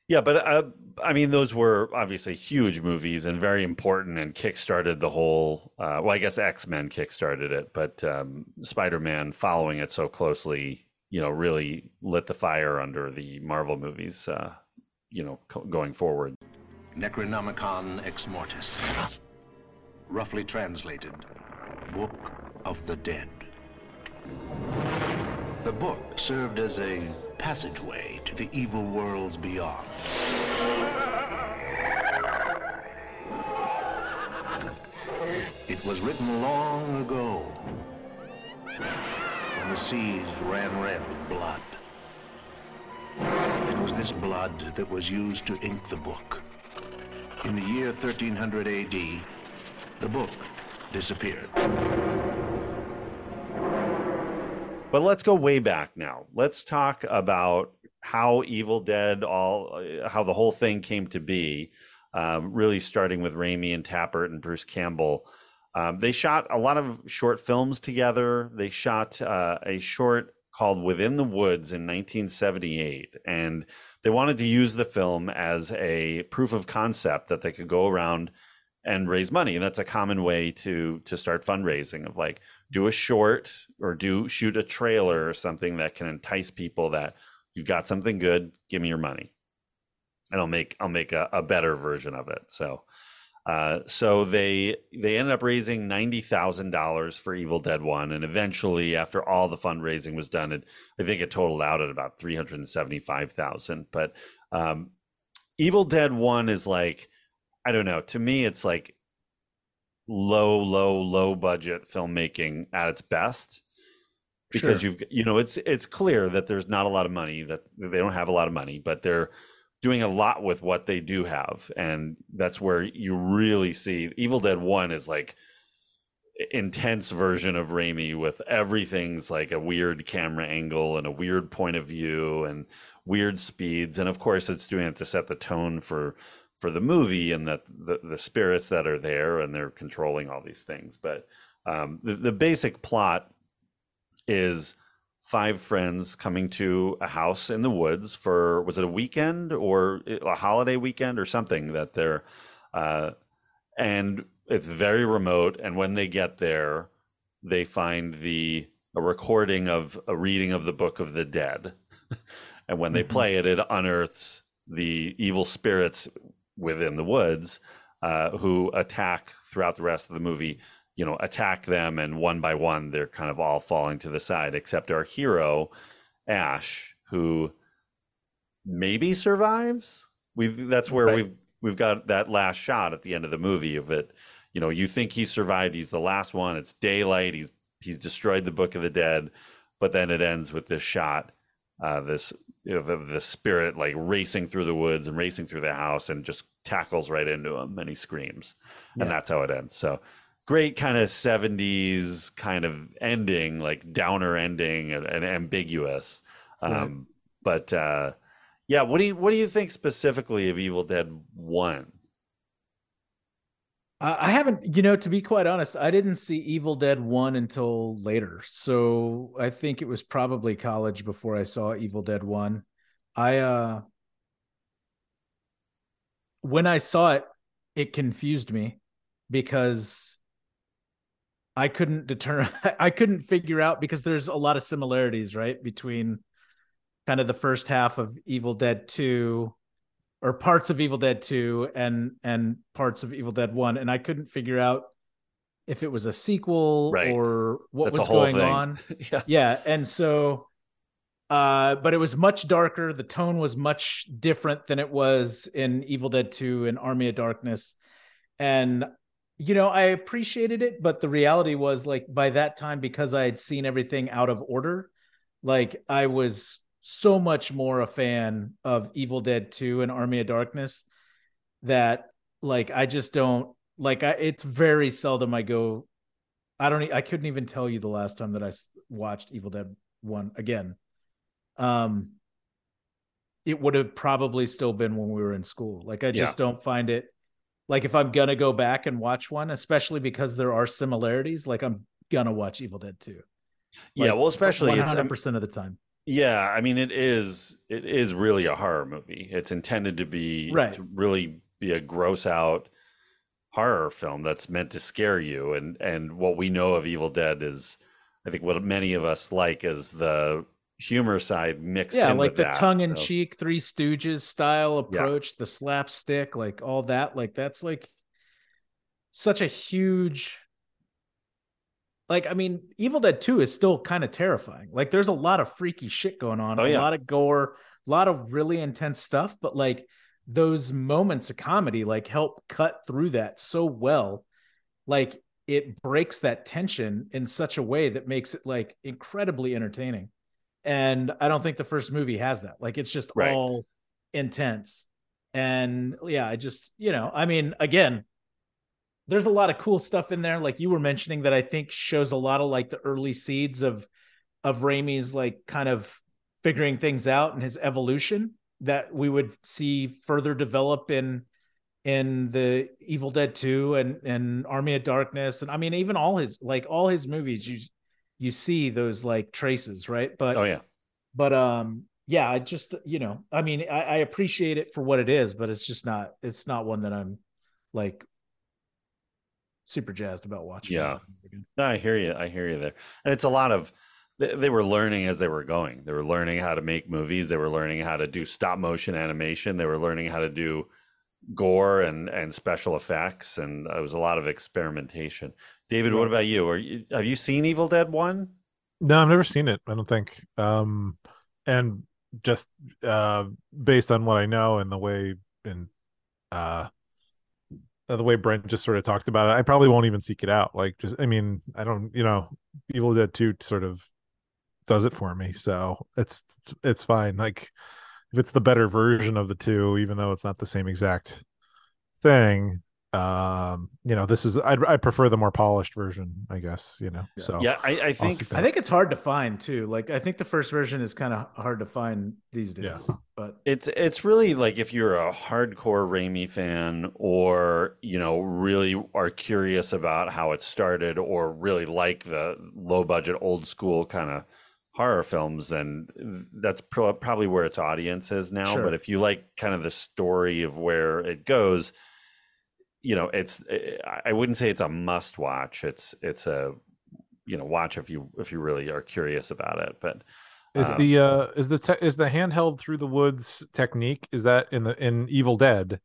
Speaker 2: Yeah, but uh, I mean, those were obviously huge movies and very important, and kickstarted the whole. Uh, well, I guess X Men kickstarted it, but um, Spider Man following it so closely, you know, really lit the fire under the Marvel movies. Uh, you know, co- going forward.
Speaker 5: Necronomicon Ex Mortis, roughly translated, Book of the Dead. The book served as a passageway to the evil worlds beyond. It was written long ago, when the seas ran red with blood. It was this blood that was used to ink the book. In the year 1300 AD, the book disappeared.
Speaker 2: But let's go way back now. Let's talk about how Evil Dead, all how the whole thing came to be. Um, really starting with Raimi and Tapert and Bruce Campbell. Um, they shot a lot of short films together. They shot uh, a short called Within the Woods in 1978, and they wanted to use the film as a proof of concept that they could go around and raise money and that's a common way to to start fundraising of like do a short or do shoot a trailer or something that can entice people that you've got something good give me your money and i'll make i'll make a, a better version of it so uh, so they they ended up raising ninety thousand dollars for Evil Dead One, and eventually, after all the fundraising was done, it, I think it totaled out at about three hundred seventy five thousand. But um, Evil Dead One is like I don't know. To me, it's like low, low, low budget filmmaking at its best because sure. you've you know it's it's clear that there's not a lot of money that they don't have a lot of money but they're doing a lot with what they do have and that's where you really see evil dead 1 is like intense version of Raimi with everything's like a weird camera angle and a weird point of view and weird speeds and of course it's doing it to set the tone for for the movie and that the, the spirits that are there and they're controlling all these things. But um, the, the basic plot is five friends coming to a house in the woods for was it a weekend or a holiday weekend or something that they're uh, and it's very remote and when they get there they find the a recording of a reading of the book of the dead and when they mm-hmm. play it it unearths the evil spirits within the woods uh, who attack throughout the rest of the movie you know attack them and one by one they're kind of all falling to the side except our hero ash who maybe survives we've that's where right. we've we've got that last shot at the end of the movie of it you know you think he survived he's the last one it's daylight he's he's destroyed the book of the dead but then it ends with this shot uh, this you know, the, the spirit like racing through the woods and racing through the house and just tackles right into him and he screams. And that's how it ends. So great kind of 70s kind of ending like downer ending and, and ambiguous. Um, right. but uh, yeah what do you what do you think specifically of evil dead 1
Speaker 4: I haven't, you know, to be quite honest, I didn't see Evil Dead 1 until later. So I think it was probably college before I saw Evil Dead 1. I, uh, when I saw it, it confused me because I couldn't determine, I couldn't figure out because there's a lot of similarities, right? Between kind of the first half of Evil Dead 2 or parts of Evil Dead 2 and and parts of Evil Dead 1 and I couldn't figure out if it was a sequel
Speaker 2: Right.
Speaker 4: or what
Speaker 2: That's
Speaker 4: was going
Speaker 2: thing.
Speaker 4: on.
Speaker 2: yeah.
Speaker 4: Yeah, and so uh but it was much darker, the tone was much different than it was in Evil Dead 2 and Army of Darkness. And you know, I appreciated it, but the reality was like by that time because I had seen everything out of order, like I was so much more a fan of Evil Dead 2 and Army of Darkness that like I just don't like I it's very seldom I go I don't I couldn't even tell you the last time that I watched Evil Dead 1 again. Um it would have probably still been when we were in school. Like I just don't find it like if I'm gonna go back and watch one, especially because there are similarities, like I'm gonna watch Evil Dead 2.
Speaker 2: yeah. Well, especially
Speaker 4: one
Speaker 2: it's
Speaker 4: hundred percent of the time.
Speaker 2: Yeah, I mean it is it is really a horror movie. It's intended to be
Speaker 4: Right.
Speaker 2: to really be a gross out horror film that's meant to scare you and and what we know of Evil Dead is I think what many of us like is the humor side mixed
Speaker 4: Yeah, like
Speaker 2: with
Speaker 4: the
Speaker 2: that,
Speaker 4: tongue in
Speaker 2: so-
Speaker 4: cheek, Three Stooges style
Speaker 2: Yeah.
Speaker 4: approach, the slapstick, like all that. Like that's like such a huge. Like, I mean, Evil Dead 2 is still kind of terrifying. Like, there's a lot of freaky shit going on,
Speaker 2: Oh,
Speaker 4: a
Speaker 2: yeah.
Speaker 4: lot of gore, a lot of really intense stuff. But like those moments of comedy, like help cut through that so well. Like it breaks that tension in such a way that makes it like incredibly entertaining. And I don't think the first movie has that. Like it's just
Speaker 2: Right.
Speaker 4: all intense. And yeah, I just, you know, I mean, again, there's a lot of cool stuff in there. Like you were mentioning that I think shows a lot of like the early seeds of of Raimi's like kind of figuring things out and his evolution that we would see further develop in in the Evil Dead 2 and and Army of Darkness and I mean even all his like all his movies you you see those like traces right but
Speaker 2: Oh yeah.
Speaker 4: but um yeah I just you know I mean I, I appreciate it for what it is but it's just not it's not one that I'm like super jazzed about watching
Speaker 2: Yeah. No, I hear you. I hear you there. And it's a lot of they, they were learning as they were going. They were learning how to make movies. They were learning how to do stop motion animation. They were learning how to do gore and and special effects. And it was a lot of experimentation. David, what about you? Are you have you seen Evil Dead One?
Speaker 3: No, I've never seen it. I don't think. Um, and just uh, based on what I know and the way and uh, Uh, the way Brent just sort of talked about it, I probably won't even seek it out. Like, just I mean, I don't, you know, Evil Dead Two sort of does it for me, so it's it's, it's fine. Like, if it's the better version of the two, even though it's not the same exact thing, um, you know, this is I'd, I prefer the more polished version, I guess. You know, so
Speaker 2: Yeah, I, I think
Speaker 4: I think it's hard to find too. Like I think the first version is kind of hard to find these days.
Speaker 3: Yeah.
Speaker 4: But
Speaker 2: It's it's really like if you're a hardcore Raimi fan or you know really are curious about how it started or really like the low budget old school kind of horror films then that's pro- probably where its audience is now
Speaker 4: Sure.
Speaker 2: but if you like kind of the story of where it goes you know it's I- I wouldn't say it's a must watch it's it's a you know watch if you if you really are curious about it but
Speaker 3: Is
Speaker 2: uh,
Speaker 3: the uh is the te- is the handheld through the woods technique is that in the in Evil Dead?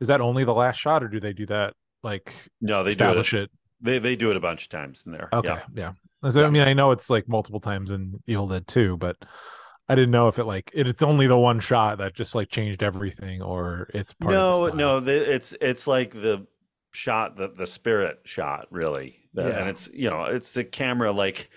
Speaker 3: Is that only the last shot, or do they do that like
Speaker 2: no they do it
Speaker 3: establish it?
Speaker 2: they they do it a bunch of times in there
Speaker 3: Okay,
Speaker 2: yeah.
Speaker 3: yeah. So, I mean, I know it's like multiple times in Evil Dead too, but I didn't know if it like it, it's only the one shot that just like changed everything, or it's part
Speaker 2: no,
Speaker 3: of the
Speaker 2: no, the, it's it's like the shot, the the spirit shot, really, The-
Speaker 4: Yeah.
Speaker 2: and it's you know it's the camera like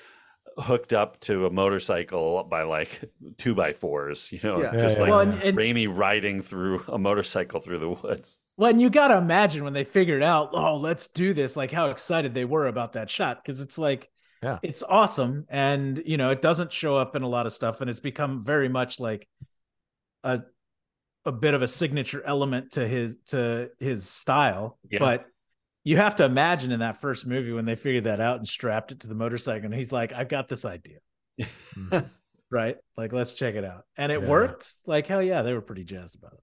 Speaker 2: hooked up to a motorcycle by like two by fours, you know,
Speaker 4: Yeah.
Speaker 2: just
Speaker 3: Yeah,
Speaker 2: like
Speaker 4: well, and, and
Speaker 2: Raimi riding through a motorcycle through the woods.
Speaker 4: well, and you got to imagine when they figured out, oh, let's do this, like how excited they were about that shot because it's like,
Speaker 3: Yeah.
Speaker 4: it's awesome, and you know, it doesn't show up in a lot of stuff, and it's become very much like a a bit of a signature element to his to his style.
Speaker 2: Yeah.
Speaker 4: But you have to imagine in that first movie when they figured that out and strapped it to the motorcycle, and he's like, "I've got this idea." Mm. right? Like, let's check it out. And it
Speaker 3: Yeah.
Speaker 4: worked. Like, hell yeah, they were pretty jazzed about it.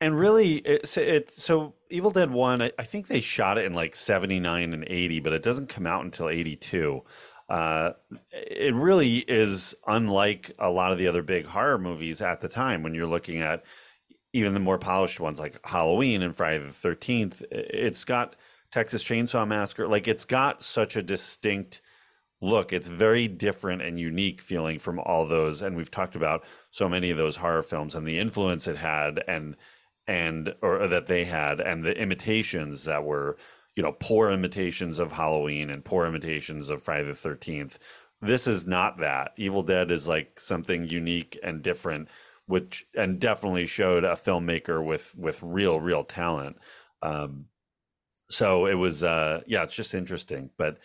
Speaker 2: And really, it's it, so Evil Dead One. I, I think they shot it in like seventy nine and eighty, but it doesn't come out until eighty two. Uh, it really is unlike a lot of the other big horror movies at the time. When you're looking at even the more polished ones like Halloween and Friday the Thirteenth, it's got Texas Chainsaw Massacre. Like it's got such a distinct look. It's very different and unique feeling from all those. And we've talked about so many of those horror films and the influence it had and and or that they had and the imitations that were you know poor imitations of Halloween and poor imitations of Friday the Thirteenth. This is not that. Evil Dead is like something unique and different, which and definitely showed a filmmaker with with real real talent. Um, so it was uh, yeah, it's just interesting. But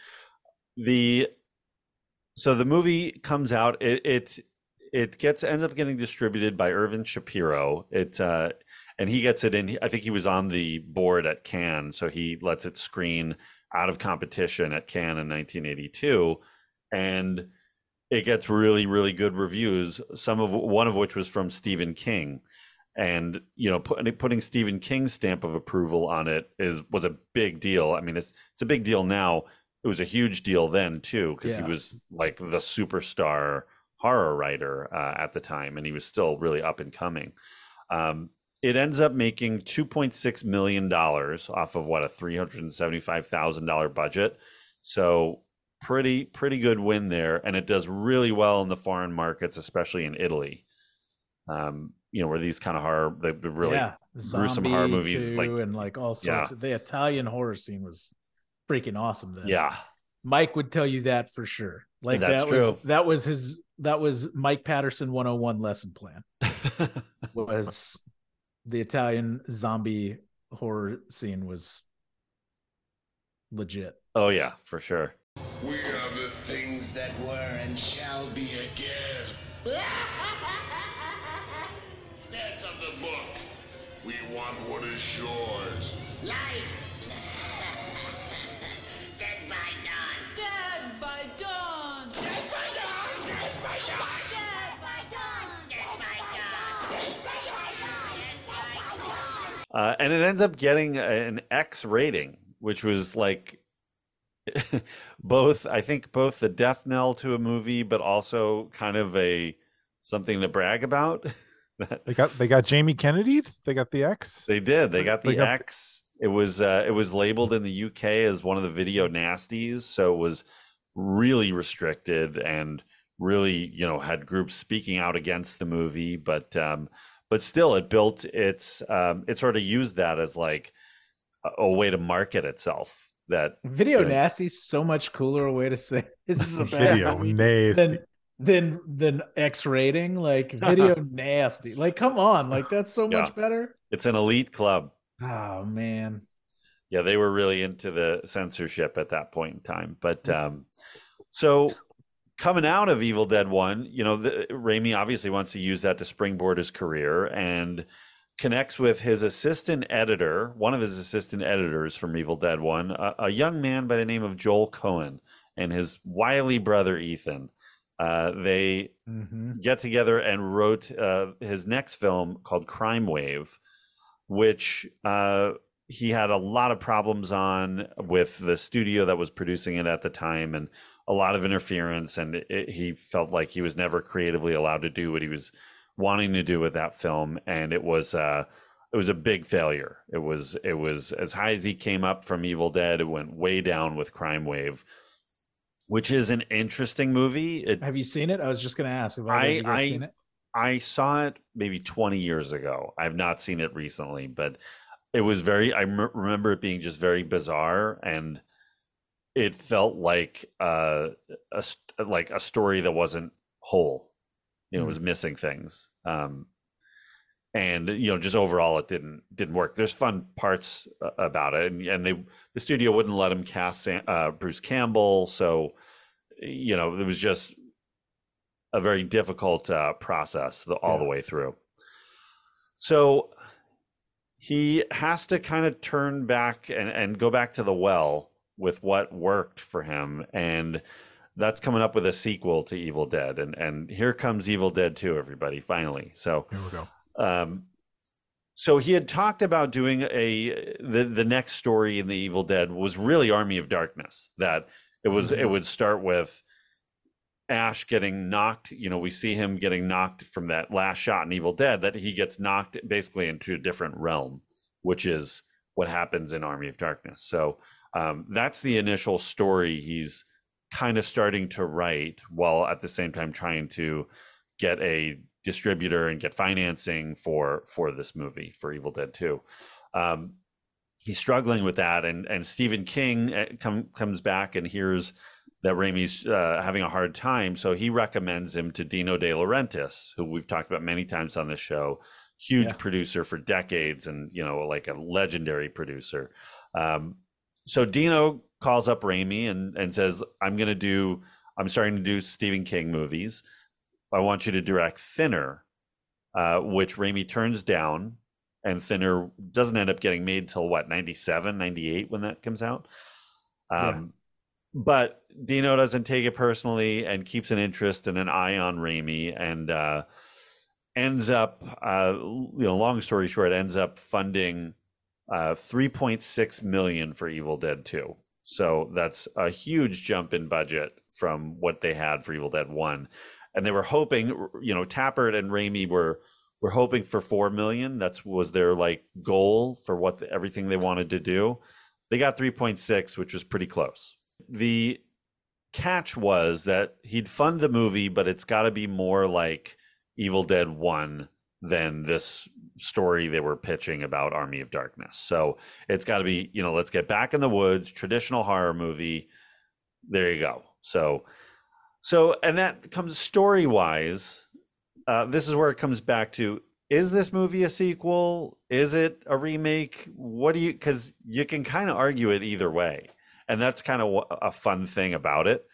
Speaker 2: the so the movie comes out. It it it gets ends up getting distributed by Irvin Shapiro. It uh, and he gets it in. I think he was on the board at Cannes, so he lets it screen out of competition at Cannes in 1982, and it gets really, really good reviews. Some of one of which was from Stephen King, and you know, put, putting Stephen King's stamp of approval on it is was a big deal. I mean, it's it's a big deal now. It was a huge deal then too because
Speaker 4: Yeah.
Speaker 2: he was like the superstar horror writer uh, at the time, and he was still really up and coming. Um, it ends up making $2.6 million off of what a $375,000 budget. So pretty, pretty good win there. And it does really well in the foreign markets, especially in Italy. Um, you know, where these kind of horror, the, the really,
Speaker 4: yeah,
Speaker 2: gruesome horror movies,
Speaker 4: too,
Speaker 2: like-
Speaker 4: and like all
Speaker 2: Yeah.
Speaker 4: sorts. Of, the Italian horror scene was freaking awesome. Then,
Speaker 2: yeah,
Speaker 4: Mike would tell you that for sure. Like
Speaker 2: That's
Speaker 4: that
Speaker 2: true.
Speaker 4: was that was his that was Mike Patterson 101 lesson plan was the Italian zombie horror scene was legit.
Speaker 2: oh, yeah, for sure.
Speaker 6: We are the things that were and shall be again. Ah!
Speaker 2: Uh, and it ends up getting an X rating, which was like both, I think, both the death knell to a movie, but also kind of a something to brag about.
Speaker 3: They got they got Jamie Kennedy. They got the X.
Speaker 2: they did. They got the
Speaker 3: They got-
Speaker 2: X. It was uh, it was labeled in the UK as one of the video nasties, so it was really restricted and really you know had groups speaking out against the movie, but um, but still it built its um, it sort of used that as like a, a way to market itself. That
Speaker 4: Video
Speaker 2: Yeah.
Speaker 4: nasty's so much cooler a way to say this is a bad
Speaker 3: Video nasty.
Speaker 4: than than than X rating. Like video nasty. Like come on, like that's so much better.
Speaker 2: it's an elite club.
Speaker 4: Oh man.
Speaker 2: yeah they were really into the censorship at that point in time but um so coming out of evil dead 1 you know the, Raimi obviously wants to use that to springboard his career and connects with his assistant editor one of his assistant editors from evil dead 1 a, a young man by the name of joel coen and his wily brother ethan uh, they
Speaker 4: Mm-hmm.
Speaker 2: get together and wrote uh, his next film called Crime Wave, which uh, he had a lot of problems on with the studio that was producing it at the time and a lot of interference. And it, he felt like he was never creatively allowed to do what he was wanting to do with that film. And it was, uh, it was a big failure. It was, it was as high as he came up from Evil Dead, it went way down with Crime Wave. Which is an interesting movie. It,
Speaker 4: Have you seen it? I was just gonna ask. Have
Speaker 2: I- I-
Speaker 4: seen it?
Speaker 2: I saw it maybe 20 years ago. I've not seen it recently, but it was very, I m- remember it being just very bizarre and it felt like uh, a, like a story that wasn't whole. You know, it was missing things. Um, and you know, just overall, it didn't didn't work. There's fun parts uh, about it, and, and they the studio wouldn't let him cast Sam, uh, Bruce Campbell, so you know, it was just a very difficult uh, process the, all the way through. So he has to kind of turn back and, and go back to the well with what worked for him. And that's coming up with a sequel to Evil Dead. And, and here comes Evil Dead 2, everybody, finally. So
Speaker 3: Here we go.
Speaker 2: um, so he had talked about doing a the the next story in the Evil Dead was really Army of Darkness. That it was it would start with Ash getting knocked. You know, we see him getting knocked from that last shot in Evil Dead. That he gets knocked basically into a different realm, which is what happens in Army of Darkness. So Um, that's the initial story he's kind of starting to write while at the same time trying to get a distributor and get financing for for this movie for Evil Dead 2. Um, he's struggling with that, and and Stephen King uh, come, comes back and hears that Raimi's uh, having a hard time, so he recommends him to Dino De Laurentiis, who we've talked about many times on this show. Huge
Speaker 4: Yeah.
Speaker 2: producer for decades, and you know, like a legendary producer. Um, so Dino calls up Raimi and and says, "I'm going to do. I'm starting to do Stephen King movies. I want you to direct Thinner, uh, which Raimi turns down, and Thinner doesn't end up getting made till what 97, 98 when that comes out. Um, But Dino doesn't take it personally and keeps an interest and an eye on Raimi and uh, ends up, uh, you know, long story short, ends up funding uh, 3.6 million for Evil Dead 2. So that's a huge jump in budget from what they had for Evil Dead 1. And they were hoping, you know, Tapert and Raimi were were hoping for 4 million. That's was their like goal for what the, everything they wanted to do. They got 3.6, which was pretty close. The catch was that he'd fund the movie, but it's got to be more like Evil Dead 1 than this story they were pitching about Army of Darkness. So it's got to be, you know, let's get back in the woods, traditional horror movie. There you go. So, so, and that comes story wise. Uh, this is where it comes back to is this movie a sequel? Is it a remake? What do you, because you can kind of argue it either way. And that's kind of a fun thing about it.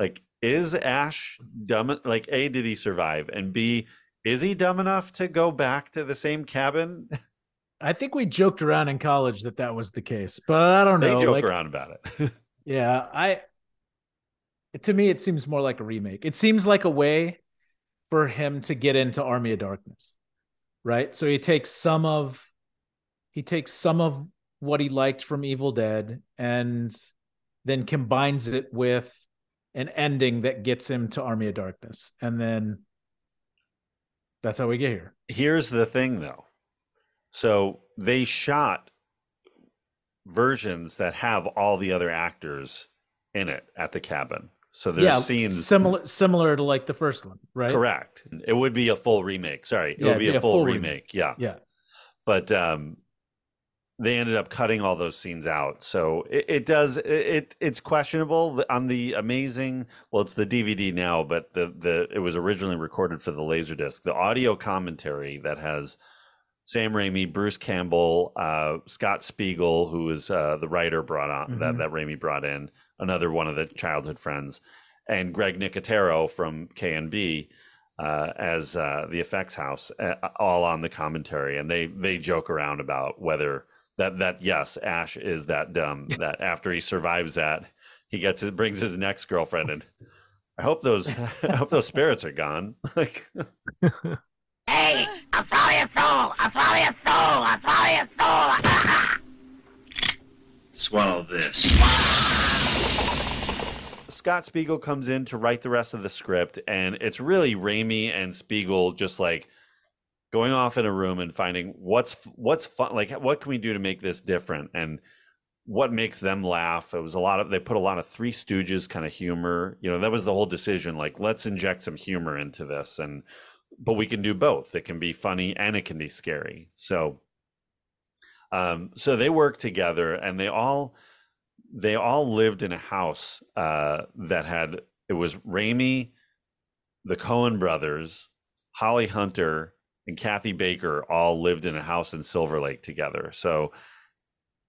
Speaker 2: Like, is Ash dumb? Like, A, did he survive? And B, is he dumb enough to go back to the same cabin?
Speaker 4: I think we joked around in college that that was the case, but I don't
Speaker 2: they
Speaker 4: know.
Speaker 2: They joke
Speaker 4: like,
Speaker 2: around about it.
Speaker 4: Yeah, I to me it seems more like a remake. It seems like a way for him to get into Army of Darkness. Right? So he takes some of he takes some of what he liked from Evil Dead and then combines it with an ending that gets him to Army of Darkness. And then that's how we get here.
Speaker 2: Here's the thing, though. So they shot versions that have all the other actors in it at the cabin. So there's
Speaker 4: yeah,
Speaker 2: scenes
Speaker 4: similar similar to like the first one, right?
Speaker 2: correct. It would be a full remake. Sorry, it
Speaker 4: Yeah,
Speaker 2: would be
Speaker 4: it'd
Speaker 2: a full, remake. Yeah,
Speaker 4: Yeah.
Speaker 2: but um, they ended up cutting all those scenes out. So it, it does it, it it's questionable on the amazing. Well, it's the DVD now, but the the it was originally recorded for the Laserdisc. The audio commentary that has Sam Raimi, Bruce Campbell, uh, Scott Spiegel, who is uh, the writer brought on that
Speaker 4: Mhm.
Speaker 2: that Raimi brought in, another one of the childhood friends, and Greg Nicotero from K and B uh, as uh, the effects house, uh, all on the commentary, and they they joke around about whether that that yes, Ash is that dumb that after he survives that, he gets it brings his next girlfriend and. I hope those I hope those spirits are gone. Like
Speaker 7: Hey, I'll swallow your soul. I'll swallow your soul. I'll swallow your soul.
Speaker 8: Swallow this.
Speaker 2: Scott Spiegel comes in to write the rest of the script, and it's really Raimi and Spiegel just like going off in a room and finding what's what's fun, like what can we do to make this different, and what makes them laugh. It was a lot of they put a lot of Three Stooges kind of humor. You know, that was the whole decision. Like, let's inject some humor into this, and but we can do both. It can be funny and it can be scary. So, um, so they work together, and they all they all lived in a house uh, that had it was Raimi, the Coen brothers, Holly Hunter, and Kathy Baker all lived in a house in Silver Lake together. So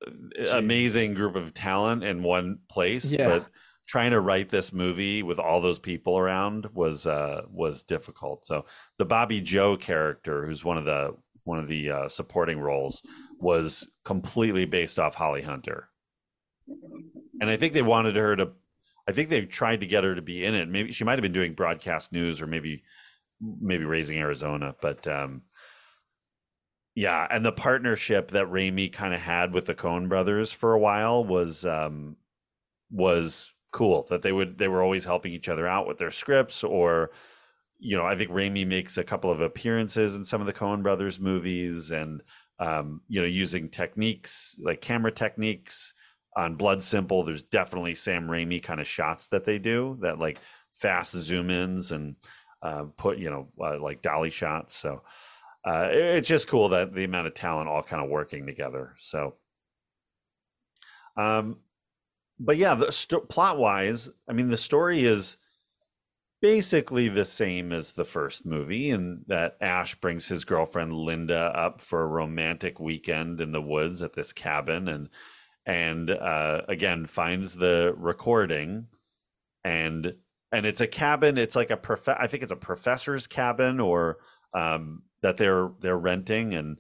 Speaker 2: uh, amazing group of talent in one place.
Speaker 4: Yeah.
Speaker 2: But trying to write this movie with all those people around was uh, was difficult. So the Bobby Joe character, who's one of the one of the uh, supporting roles, was completely based off Holly Hunter and I think they wanted her to. I think they tried to get her to be in it. Maybe she might have been doing broadcast news, or maybe maybe raising Arizona. But um, yeah, and the partnership that Raimi kind of had with the Coen brothers for a while was um, was cool. That they would they were always helping each other out with their scripts, or you know, I think Raimi makes a couple of appearances in some of the Coen brothers movies, and um, you know, using techniques like camera techniques on Blood Simple, there's definitely Sam Raimi kind of shots that they do that like fast zoom ins and uh, put you know uh, like dolly shots. So uh, it- it's just cool that the amount of talent all kind of working together. So, um, but yeah, the st- plot wise, I mean, the story is basically the same as the first movie, and that Ash brings his girlfriend Linda up for a romantic weekend in the woods at this cabin, and and uh, again finds the recording, and and it's a cabin. It's like a prof. I think it's a professor's cabin, or um, that they're they're renting, and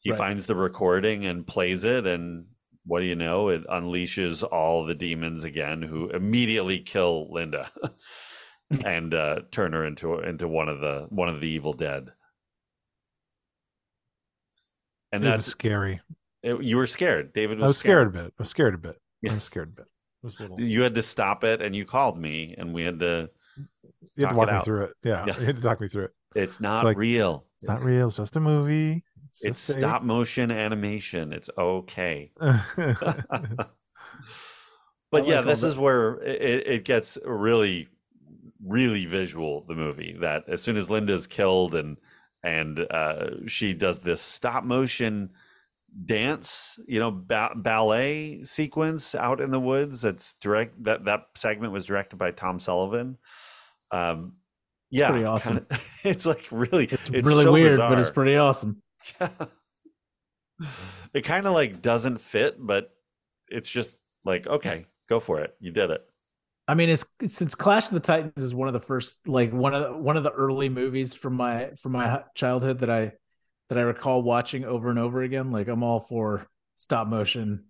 Speaker 2: he
Speaker 4: Right.
Speaker 2: finds the recording and plays it, and what do you know? It unleashes all the demons again, who immediately kill Linda. and uh, turn her into into one of the one of the evil dead. And that's
Speaker 3: scary.
Speaker 2: it- you were scared. David was,
Speaker 3: I was scared a bit. I was scared a bit.
Speaker 2: Yeah.
Speaker 3: I was scared a bit. Was little.
Speaker 2: You had to stop it, and you called me, and we had to.
Speaker 3: You had to walk me
Speaker 2: out.
Speaker 3: through it. Yeah,
Speaker 2: Yeah.
Speaker 3: you had to talk me through it.
Speaker 2: It's not
Speaker 3: like-
Speaker 2: real.
Speaker 3: It's not real. It's just a movie. It's,
Speaker 2: It's stop motion animation. It's okay. But
Speaker 4: I
Speaker 2: yeah,
Speaker 4: like
Speaker 2: this is where it, it gets really, really visual. The movie that as soon as Linda's killed and and uh, she does this stop motion dance, you know, ba- ballet sequence out in the woods. That's direct. That that segment was directed by Tom Sullivan. Um, yeah,
Speaker 4: pretty awesome.
Speaker 2: kinda- it's like really,
Speaker 4: It's, really
Speaker 2: so
Speaker 4: weird, but it's pretty awesome. yeah.
Speaker 2: it kind of like doesn't fit, but it's just like okay, go for it. You did it.
Speaker 4: I mean, it's since Clash of the Titans is one of the first, like one of the, one of the early movies from my from my childhood that I that I recall watching over and over again. Like I'm all for stop motion,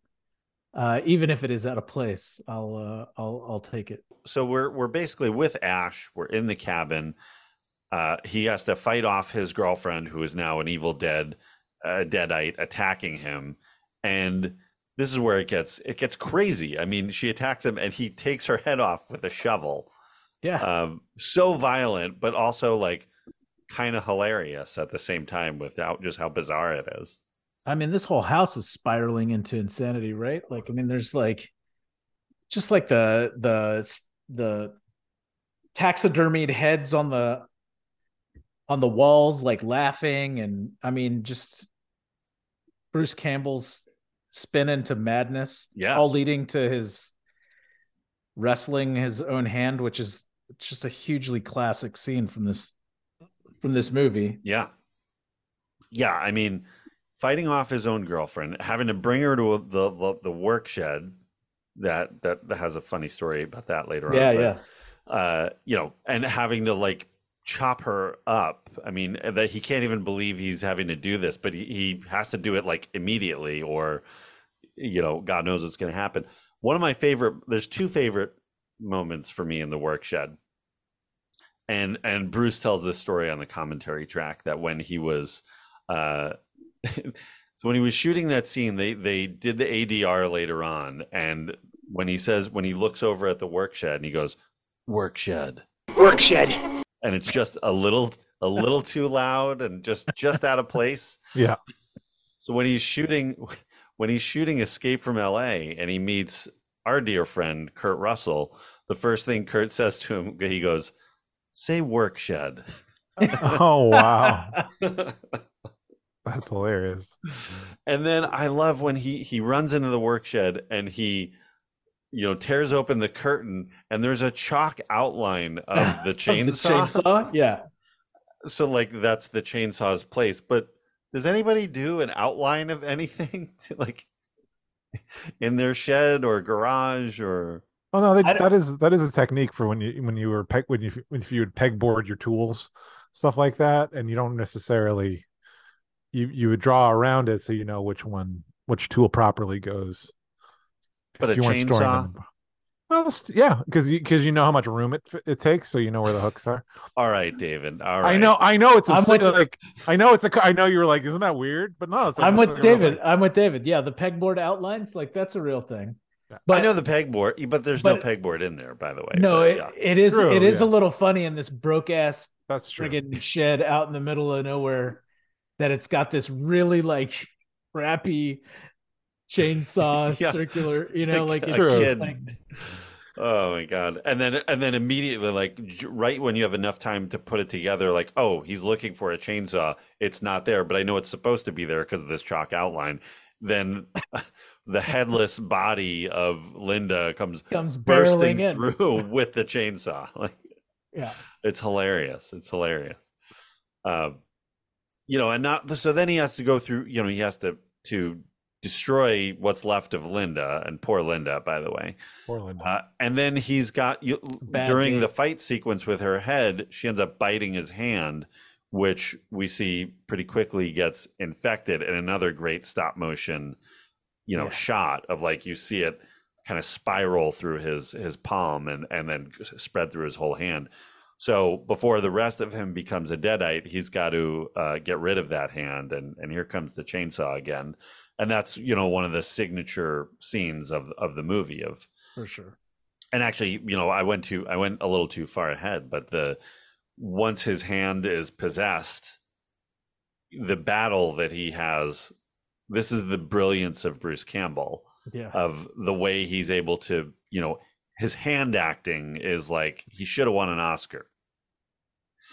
Speaker 4: uh, even if it is out of place. I'll uh, I'll I'll take it.
Speaker 2: so we're we're basically with Ash. We're in the cabin. Uh, he has to fight off his girlfriend, who is now an evil dead, uh, deadite, attacking him, and this is where it gets it gets crazy. I mean, she attacks him, and he takes her head off with a shovel.
Speaker 4: Yeah,
Speaker 2: Um, so violent, but also like kind of hilarious at the same time, without just how bizarre it is.
Speaker 4: I mean, this whole house is spiraling into insanity, right? Like, I mean, there's like, just like the the the taxidermied heads on the on the walls, like laughing, and I mean, just Bruce Campbell's spin into madness,
Speaker 2: Yeah.
Speaker 4: all leading to his wrestling his own hand, which is just a hugely classic scene from this from this movie.
Speaker 2: Yeah. Yeah, I mean, fighting off his own girlfriend, having to bring her to the the, the work shed that, that that has a funny story about that later on.
Speaker 4: Yeah,
Speaker 2: but,
Speaker 4: yeah.
Speaker 2: Uh, you know, and having to like chop her up. I mean, that he can't even believe he's having to do this, but he, he has to do it like immediately or you know, God knows what's going to happen. One of my favorite there's two favorite moments for me in the work shed and and Bruce tells this story on the commentary track that when he was uh so when he was shooting that scene they they did the ADR later on and when he says when he looks over at the work shed and he goes work shed
Speaker 7: Work shed.
Speaker 2: and it's just a little a little too loud and just just out of place
Speaker 3: yeah.
Speaker 2: so when he's shooting when he's shooting Escape from LA and he meets our dear friend Kurt Russell, the first thing Kurt says to him, he goes, "Say work shed."
Speaker 3: Oh wow, that's hilarious.
Speaker 2: and then I love when he he runs into the work shed and he you know tears open the curtain and there's a chalk outline of the chainsaw.
Speaker 4: chainsaw? Yeah.
Speaker 2: So like that's the chainsaw's place, but does anybody do an outline of anything to like in their shed or garage or
Speaker 3: Oh no, they, that is that is a technique for when you when you were peg when you when if you would pegboard your tools, stuff like that, and you don't necessarily you you would draw around it so you know which one which tool properly goes.
Speaker 2: But
Speaker 3: if
Speaker 2: a
Speaker 3: you weren't
Speaker 2: chainsaw?
Speaker 3: them. Well, yeah, because you because you know how much room it it takes, so you know where the hooks are.
Speaker 2: all right, David. All right.
Speaker 3: I know, I know, it's
Speaker 4: I'm
Speaker 3: absurd,
Speaker 4: with-
Speaker 3: like I know it's a. I know you were like, isn't that weird? But no, it's
Speaker 4: I'm
Speaker 3: it's
Speaker 4: with
Speaker 3: a
Speaker 4: David.
Speaker 3: thing.
Speaker 4: I'm with David. Yeah, the pegboard outlines, like that's a real thing.
Speaker 3: Yeah.
Speaker 4: But
Speaker 2: I know the pegboard, but there's no pegboard in there, by the way.
Speaker 4: no,
Speaker 2: but
Speaker 4: it,
Speaker 2: yeah.
Speaker 4: it is
Speaker 3: True,
Speaker 4: it is a little funny in this broke ass
Speaker 3: That's true.
Speaker 4: friggin' shed out in the middle of nowhere that it's got this really like crappy chainsaw
Speaker 2: Yeah.
Speaker 4: circular. You know, like
Speaker 2: a
Speaker 4: it's just like
Speaker 2: Oh my god! And then and then immediately, like right when you have enough time to put it together, like oh, he's looking for a chainsaw. It's not there, but I know it's supposed to be there because of this chalk outline. Then the headless body of Linda comes
Speaker 4: comes
Speaker 2: bursting
Speaker 4: in.
Speaker 2: through with the chainsaw. Like
Speaker 4: Yeah.
Speaker 2: it's hilarious. It's hilarious. Um, you know, and not so then he has to go through. You know, he has to to destroy what's left of Linda and poor Linda, by the way.
Speaker 3: Poor Linda.
Speaker 2: Uh, and then he's got you during
Speaker 4: day.
Speaker 2: the fight sequence with her head, she ends up biting his hand, which we see pretty quickly gets infected. And another great stop motion, you know,
Speaker 4: Yeah.
Speaker 2: shot of like you see it kind of spiral through his his palm and and then spread through his whole hand. So before the rest of him becomes a deadite, he's got to uh, get rid of that hand, and and here comes the chainsaw again, and that's you know one of the signature scenes of of the movie of
Speaker 4: for sure.
Speaker 2: and actually you know i went to i went a little too far ahead but the once his hand is possessed the battle that he has this is the brilliance of bruce campbell
Speaker 4: Yeah.
Speaker 2: of the way he's able to you know his hand acting is like he should have won an oscar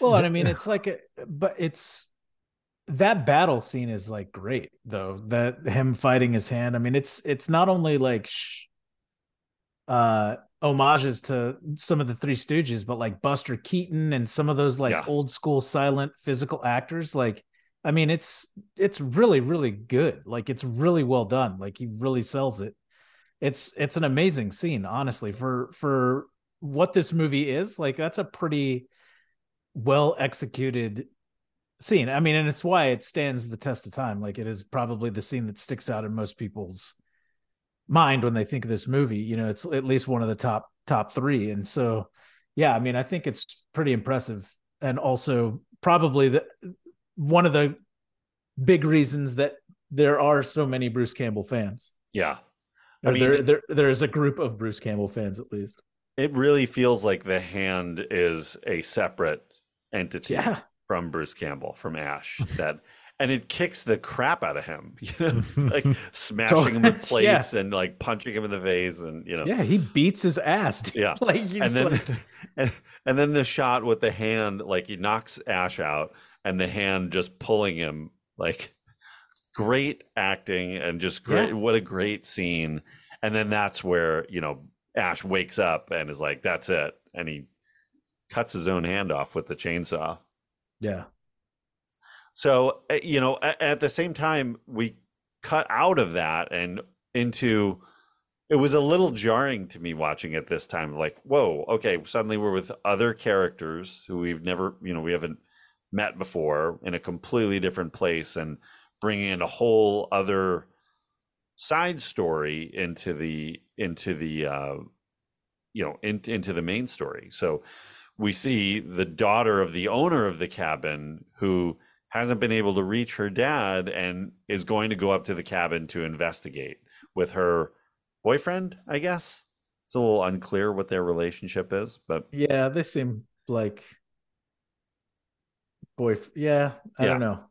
Speaker 4: Well, and I mean, it's like, a, but it's that battle scene is like great though. That him fighting his hand. I mean, it's it's not only like sh- uh homages to some of the Three Stooges, but like Buster Keaton and some of those like
Speaker 2: Yeah.
Speaker 4: old school silent physical actors. Like, I mean, it's it's really really good. Like, it's really well done. Like, he really sells it. It's it's an amazing scene, honestly, for for what this movie is. Like, that's a pretty well executed scene. I mean, and it's why it stands the test of time. Like it is probably the scene that sticks out in most people's mind when they think of this movie. You know, it's at least one of the top top three. And so, yeah, I mean, I think it's pretty impressive, and also probably the one of the big reasons that there are so many Bruce Campbell fans.
Speaker 2: yeah I mean,
Speaker 4: there, there there is a group of Bruce Campbell fans at least.
Speaker 2: it really feels like the hand is a separate entity
Speaker 4: Yeah.
Speaker 2: from Bruce Campbell from Ash that and it kicks the crap out of him you know like smashing him with
Speaker 4: Yeah.
Speaker 2: plates and like punching him in the face and you know
Speaker 4: Yeah, he beats his ass. dude.
Speaker 2: Yeah.
Speaker 4: like he's
Speaker 2: and then
Speaker 4: like,
Speaker 2: and, and then the shot with the hand like he knocks Ash out and the hand just pulling him like great acting and just great
Speaker 4: Yeah.
Speaker 2: what a great scene and then that's where you know Ash wakes up and is like that's it and he cuts his own hand off with the chainsaw
Speaker 4: yeah.
Speaker 2: so, uh, you know, at the same time, we cut out of that and into it was a little jarring to me watching it this time. Like, whoa, okay, suddenly we're with other characters who we've never, you know, we haven't met before in a completely different place and bringing in a whole other side story into the into the uh you know in, into the main story. So we see the daughter of the owner of the cabin who hasn't been able to reach her dad and is going to go up to the cabin to investigate with her boyfriend i guess? It's a little unclear what their relationship is but
Speaker 4: Yeah, they seem like boy. Yeah, I
Speaker 2: Yeah.
Speaker 4: don't know.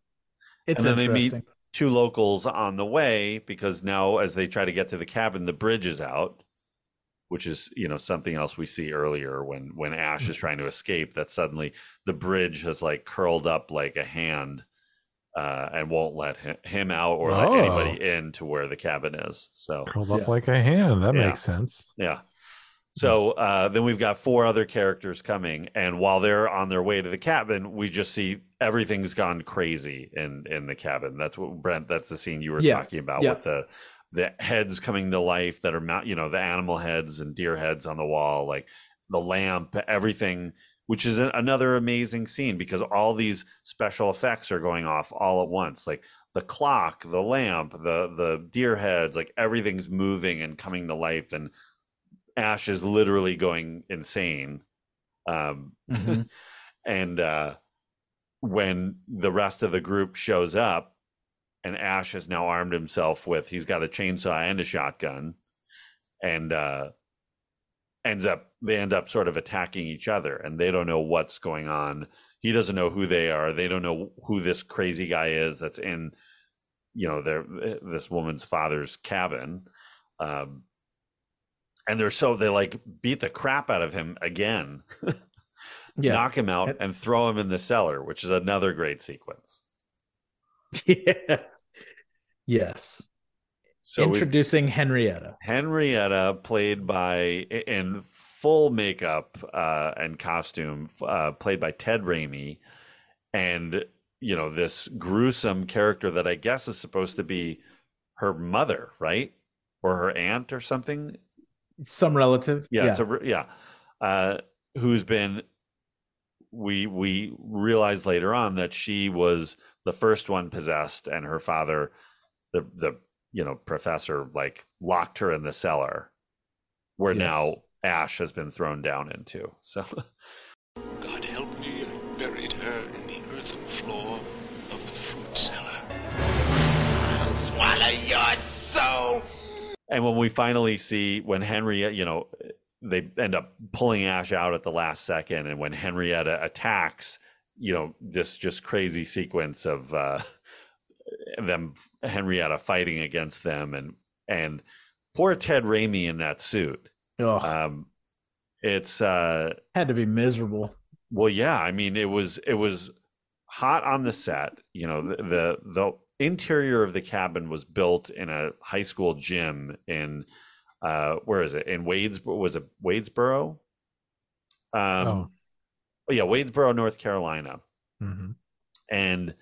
Speaker 4: It's
Speaker 2: And then they meet- two locals on the way because now as they try to get to the cabin the bridge is out which is you know something else we see earlier when when ash is trying to escape that suddenly the bridge has like curled up like a hand uh, and won't let him, him out or let
Speaker 3: Oh.
Speaker 2: anybody in to where the cabin is so
Speaker 3: Curled up
Speaker 4: Yeah.
Speaker 3: like a hand. That
Speaker 2: Yeah.
Speaker 3: makes sense.
Speaker 2: yeah. So uh, then we've got four other characters coming, and while they're on their way to the cabin, we just see everything's gone crazy in in the cabin. That's what Brent. That's the scene you were
Speaker 4: Yeah.
Speaker 2: talking about
Speaker 4: Yeah.
Speaker 2: with the the heads coming to life that are you know, the animal heads and deer heads on the wall, like the lamp, everything. Which is another amazing scene because all these special effects are going off all at once, like the clock, the lamp, the the deer heads, like everything's moving and coming to life, and Ash is literally going insane. Um,
Speaker 4: Mhm.
Speaker 2: and uh, when the rest of the group shows up, and Ash has now armed himself with, he's got a chainsaw and a shotgun, and uh, ends up they end up sort of attacking each other, and they don't know what's going on. He doesn't know who they are. They don't know who this crazy guy is that's in you know their this woman's father's cabin um and they're so they like beat the crap out of him again
Speaker 4: Yeah.
Speaker 2: knock him out
Speaker 4: And-
Speaker 2: throw him in the cellar which is another great sequence
Speaker 4: yeah. Yes.
Speaker 2: so
Speaker 4: Introducing Henrietta.
Speaker 2: henrietta played by in full makeup uh and costume uh played by ted Raimi, and you know this gruesome character that i guess is supposed to be her mother right or her aunt or something
Speaker 4: Some relative.
Speaker 2: yeah, it's a re- yeah uh who's been we we realize later on that she was the first one possessed and her father the the you know professor like locked her in the cellar where
Speaker 4: Yes.
Speaker 2: now ash has been thrown down into so and when we finally see when henry you know they end up pulling ash out at the last second and when henrietta attacks you know this just crazy sequence of uh them henrietta fighting against them and and poor ted Raimi in that suit
Speaker 4: Ugh,
Speaker 2: um it's uh
Speaker 4: had to be miserable.
Speaker 2: well yeah i mean it was it was hot on the set you know the the, the interior of the cabin was built in a high school gym in uh where is it in wades was it wadesboro um
Speaker 3: Oh.
Speaker 2: oh yeah wadesboro north carolina
Speaker 3: Mhm.
Speaker 2: and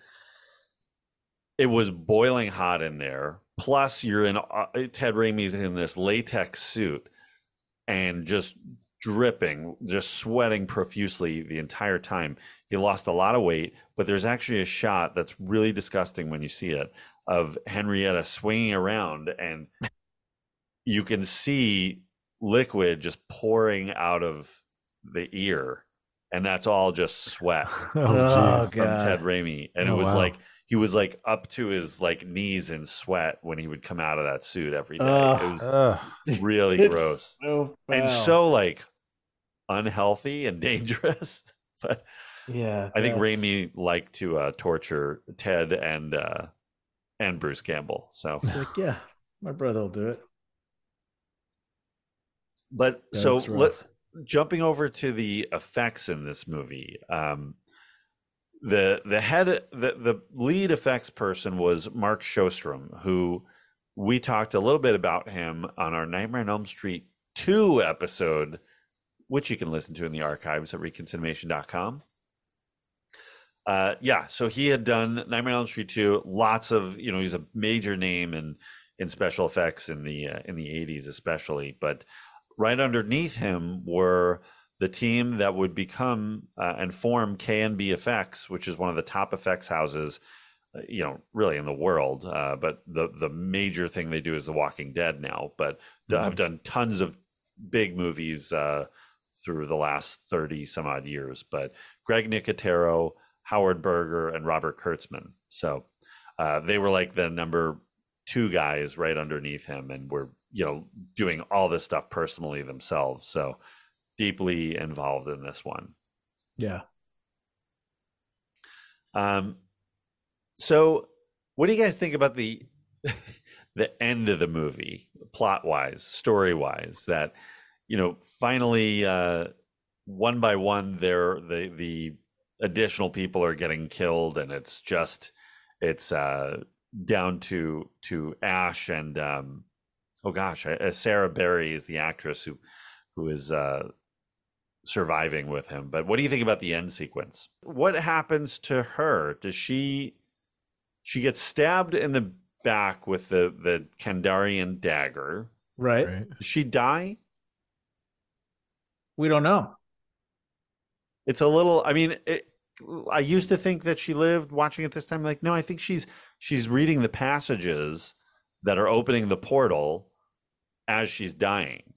Speaker 2: it was boiling hot in there. Plus, you're in uh, Ted Raimi's in this latex suit and just dripping, just sweating profusely the entire time. He lost a lot of weight, but there's actually a shot that's really disgusting when you see it of Henrietta swinging around, and you can see liquid just pouring out of the ear, and that's all just sweat
Speaker 3: Oh,
Speaker 4: Oh,
Speaker 2: from
Speaker 4: God.
Speaker 2: Ted Raimi, and
Speaker 3: Oh,
Speaker 2: it was
Speaker 3: wow.
Speaker 2: like he was like up to his like knees in sweat when he would come out of that suit every day.
Speaker 4: Ugh.
Speaker 2: it was
Speaker 3: Ugh.
Speaker 2: really gross
Speaker 4: so
Speaker 2: and so like unhealthy and dangerous. but
Speaker 4: yeah,
Speaker 2: I think
Speaker 4: that's-
Speaker 2: Raimi liked to uh, torture Ted and uh, and Bruce Campbell. So,
Speaker 4: It's like, yeah, my brother will do it.
Speaker 2: but so let,
Speaker 4: rough.
Speaker 2: jumping over to the effects in this movie um the the head the, the lead effects person was mark shostrom who we talked a little bit about him on our nightmare on elm street 2 episode which you can listen to in the archives at reconcinemation.com uh yeah so he had done nightmare on elm street 2 lots of you know he's a major name in in special effects in the uh, in the 80s especially but right underneath him were the team that would become uh, and form KNB Effects, which is one of the top effects houses, uh, you know, really in the world. Uh, but the the major thing they do is The Walking Dead now. But
Speaker 4: Mm-hmm.
Speaker 2: have done tons of big movies uh, through the last thirty some odd years. But Greg Nicotero, Howard Berger, and Robert Kurtzman. So uh, they were like the number two guys right underneath him, and were you know doing all this stuff personally themselves. So deeply involved in this one.
Speaker 4: Yeah,
Speaker 2: Um, so what do you guys think about the the end of the movie, plot wise, story wise? That you know, finally, uh, one by one, there the the additional people are getting killed, and it's just it's uh, down to to Ash and um, oh gosh, uh, Sarah Berry is the actress who who is uh, surviving with him. But what do you think about the end sequence? What happens to her? Does she she gets stabbed in the back with the the Kandarian dagger?
Speaker 4: right.
Speaker 3: Right.
Speaker 2: Does she die?
Speaker 4: We don't know.
Speaker 2: It's a little. I mean, it, I used to think that she lived. Watching it this time, like no, I think she's she's reading the passages that are opening the portal as she's dying,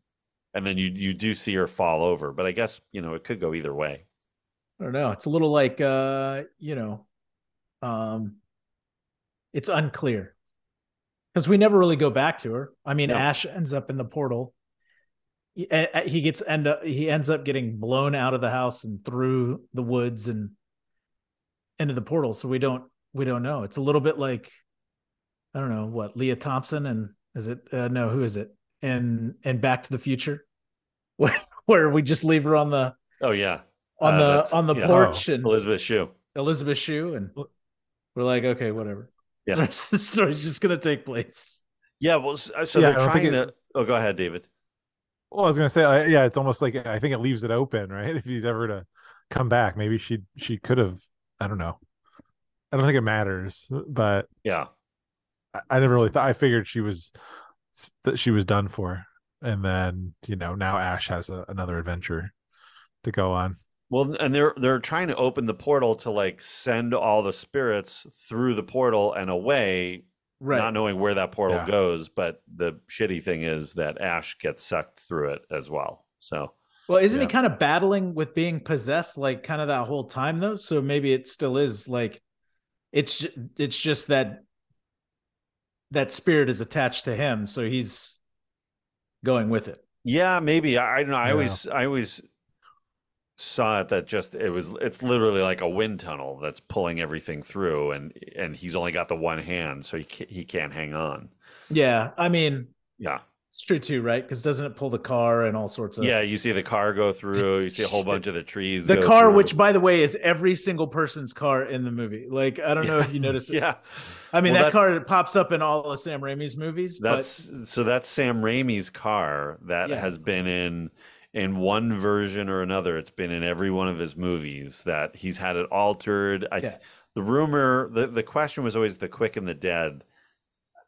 Speaker 2: and then you you do see her fall over. But I guess you know it could go either way.
Speaker 4: I don't know. It's a little like uh, you know, um it's unclear. Because we never really go back to her. I mean,
Speaker 2: No.
Speaker 4: Ash ends up in the portal. He, a- a- he gets end up he ends up getting blown out of the house and through the woods and into the portal. So we don't we don't know. It's a little bit like I don't know what Lea Thompson and is it uh, no who is it and and Back to the Future, where where we just leave her on the
Speaker 2: Oh yeah,
Speaker 4: on
Speaker 2: Uh,
Speaker 4: the on the
Speaker 2: yeah.
Speaker 4: porch and
Speaker 2: Elizabeth Shue.
Speaker 4: Elizabeth Shue and we're like okay whatever.
Speaker 2: Yeah.
Speaker 4: The rest of the story's just gonna take place.
Speaker 2: Yeah, well, uh, so
Speaker 3: yeah,
Speaker 2: they're
Speaker 3: don't
Speaker 2: trying
Speaker 3: it-
Speaker 2: to. Oh, go ahead, David.
Speaker 3: Well, I was gonna say, I, yeah, it's almost like I think it leaves it open, right? If he's ever to come back, maybe she she could have. I don't know. I don't think it matters, but
Speaker 2: Yeah,
Speaker 3: I, I never really thought. I figured she was that she was done for, and then you know now Ash has a, another adventure to go on.
Speaker 2: Well, and they're they're trying to open the portal to like send all the spirits through the portal and away,
Speaker 4: Right.
Speaker 2: not knowing where that portal
Speaker 3: Yeah.
Speaker 2: goes. But the shitty thing is that Ash gets sucked through it as well. So
Speaker 4: Well, isn't he kind of battling with being possessed like kind of that whole time though? So maybe it still is like it's it's just that that spirit is attached to him, so he's going with it.
Speaker 2: yeah, maybe I, I don't know. I
Speaker 3: Yeah.
Speaker 2: always I always saw it that just it was it's literally like a wind tunnel that's pulling everything through, and and he's only got the one hand, so he can't, he can't hang on.
Speaker 4: Yeah, I mean
Speaker 2: Yeah.
Speaker 4: it's true too, right? Because doesn't it pull the car and all sorts of
Speaker 2: Yeah, you see the car go through. You see a whole bunch of the trees.
Speaker 4: the car,
Speaker 2: through.
Speaker 4: which by the way is every single person's car in the movie. Like I don't know if you noticed.
Speaker 2: yeah,
Speaker 4: I mean
Speaker 2: Well,
Speaker 4: that,
Speaker 2: that-
Speaker 4: car pops up in all of Sam Raimi's movies.
Speaker 2: that's so that's Sam Raimi's car that
Speaker 4: Yeah.
Speaker 2: has been in in one version or another. It's been in every one of his movies. That he's had it altered. I
Speaker 4: Yeah.
Speaker 2: the rumor the the question was always the Quick and the Dead.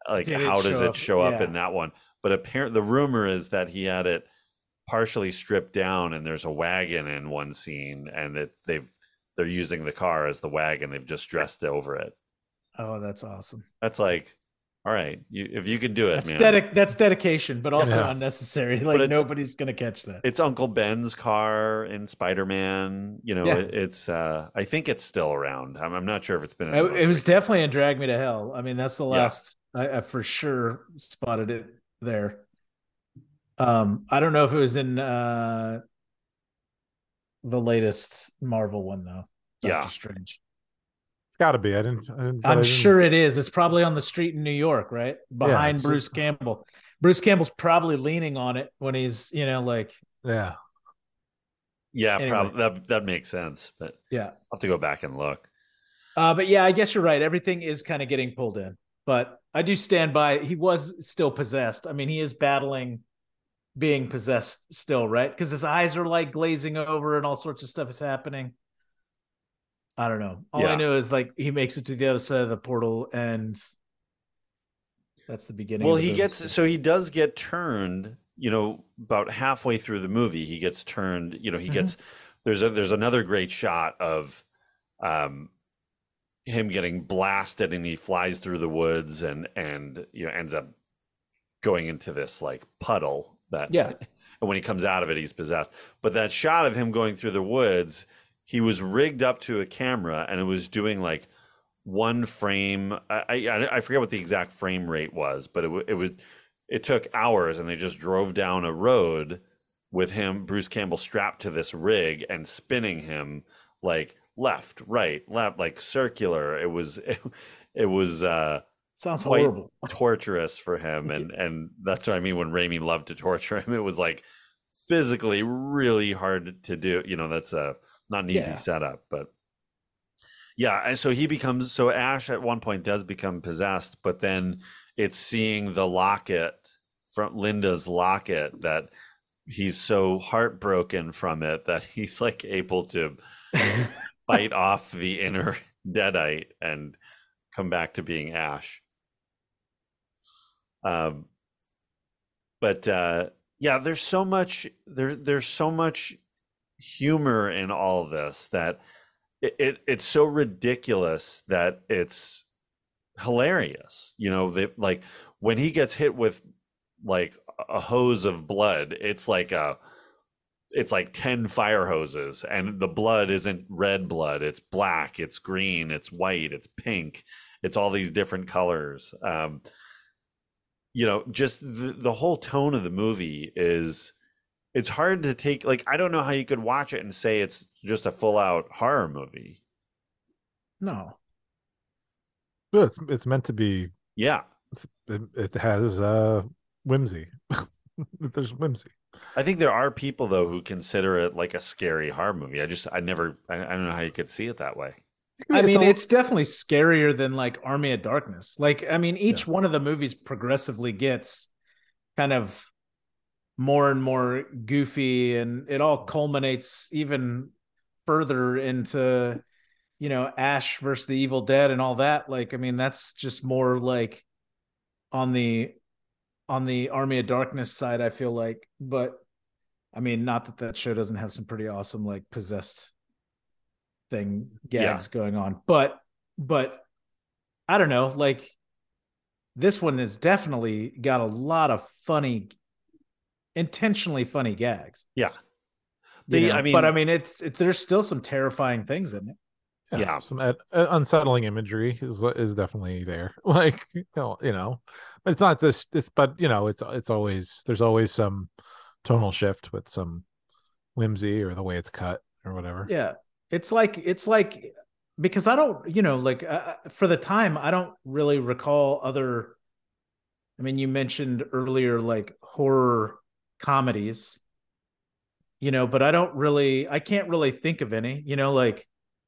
Speaker 2: Like
Speaker 4: Did
Speaker 2: how does it
Speaker 4: up?
Speaker 2: show up
Speaker 4: Yeah.
Speaker 2: in that one? But apparently the rumor is that he had it partially stripped down and there's a wagon in one scene and that they've they're using the car as the wagon. They've just dressed over it.
Speaker 4: oh, that's awesome.
Speaker 2: That's like, all right, you, if you can do it,
Speaker 4: That's
Speaker 2: man.
Speaker 4: dedic- That's dedication, but also
Speaker 3: Yeah.
Speaker 4: unnecessary. Like nobody's gonna catch that.
Speaker 2: It's Uncle Ben's car in Spider Man. You know,
Speaker 4: Yeah.
Speaker 2: it, it's. uh I think it's still around. I'm, I'm not sure if it's been. in
Speaker 4: It, it was
Speaker 2: recent-
Speaker 4: definitely in Drag Me to Hell. I mean, that's the
Speaker 2: Yeah.
Speaker 4: last I, I for sure spotted it there. Um, I don't know if it was in uh the latest Marvel one though. Doctor
Speaker 2: Yeah.
Speaker 4: Strange.
Speaker 3: It's got to be. I didn't. I didn't but I
Speaker 4: I'm
Speaker 3: didn't-
Speaker 4: sure it is. It's probably on the street in New York, right? Behind
Speaker 3: it's
Speaker 4: Bruce
Speaker 3: just-
Speaker 4: Campbell. Bruce Campbell's probably leaning on it when he's, you know, like,
Speaker 3: Yeah.
Speaker 2: Yeah,
Speaker 4: Anyway.
Speaker 2: probably that that makes sense. But
Speaker 4: yeah.
Speaker 2: I'll have to go back and look.
Speaker 4: Uh, but yeah, I guess you're right. Everything is kind of getting pulled in. But I do stand by. He was still possessed. I mean, he is battling being possessed still, right? Because his eyes are like glazing over and all sorts of stuff is happening. I don't know. All I know is like he makes it to the other side of the portal, and that's the beginning.
Speaker 2: Well,
Speaker 4: of the
Speaker 2: he gets so he does get turned. You know, about halfway through the movie, he gets turned. You know, he
Speaker 4: Mhm.
Speaker 2: gets there's a there's another great shot of um him getting blasted and he flies through the woods and and you know ends up going into this like puddle that
Speaker 4: Yeah.
Speaker 2: and when he comes out of it he's possessed but that shot of him going through the woods he was rigged up to a camera and it was doing like one frame i i, I forget what the exact frame rate was but it, it was it took hours and they just drove down a road with him bruce campbell strapped to this rig and spinning him like left right left like circular. It was it, it was uh
Speaker 4: sounds
Speaker 2: quite
Speaker 4: horrible.
Speaker 2: torturous for him and and that's what i mean when Raimi loved to torture him. It was like physically really hard to do you know that's a not an easy
Speaker 4: Yeah.
Speaker 2: setup but yeah and so he becomes so ash at one point does become possessed but then it's seeing the locket from linda's locket that he's so heartbroken from it that he's like able to fight off the inner deadite and come back to being ash um but uh yeah there's so much there there's so much humor in all this that it, it it's so ridiculous that it's hilarious you know like when he gets hit with like a hose of blood it's like a it's like 10 fire hoses and the blood isn't red blood it's black it's green it's white it's pink it's all these different colors. Um you know just the, the whole tone of the movie is it's hard to take like i don't know how you could watch it and say it's just a full out horror movie
Speaker 4: no.
Speaker 3: Well, It's it's meant to be
Speaker 2: yeah
Speaker 3: it, it has uh whimsy. There's whimsy.
Speaker 2: I think there are people though who consider it like a scary horror movie. I just I never I, I don't know how you could see it that way.
Speaker 4: I
Speaker 3: It's
Speaker 4: mean,
Speaker 3: a-
Speaker 4: it's definitely scarier than like Army of Darkness. Like, I mean, each one of the movies progressively gets kind of more and more goofy, and it all culminates even further into, you know, Ash versus the Evil Dead and all that. Like, I mean, that's just more like on the on the Army of Darkness side. I feel like, but I mean, not that that show doesn't have some pretty awesome like possessed thing
Speaker 2: Yeah.
Speaker 4: gags going on but but i don't know like this one has definitely got a lot of funny intentionally funny gags
Speaker 2: Yeah.
Speaker 4: you
Speaker 2: The-
Speaker 4: know?
Speaker 2: I mean-
Speaker 4: but i mean it's it, there's still some terrifying things in it
Speaker 2: Yeah.
Speaker 3: some ad- uh, unsettling imagery is is definitely there. Like you know, you know, but it's not this. It's but you know, it's it's always there's always some tonal shift with some whimsy or the way it's cut or whatever.
Speaker 4: yeah it's like it's like because i don't you know like uh, for the time i don't really recall other i mean you mentioned earlier like horror comedies you know but i don't really i can't really think of any you know like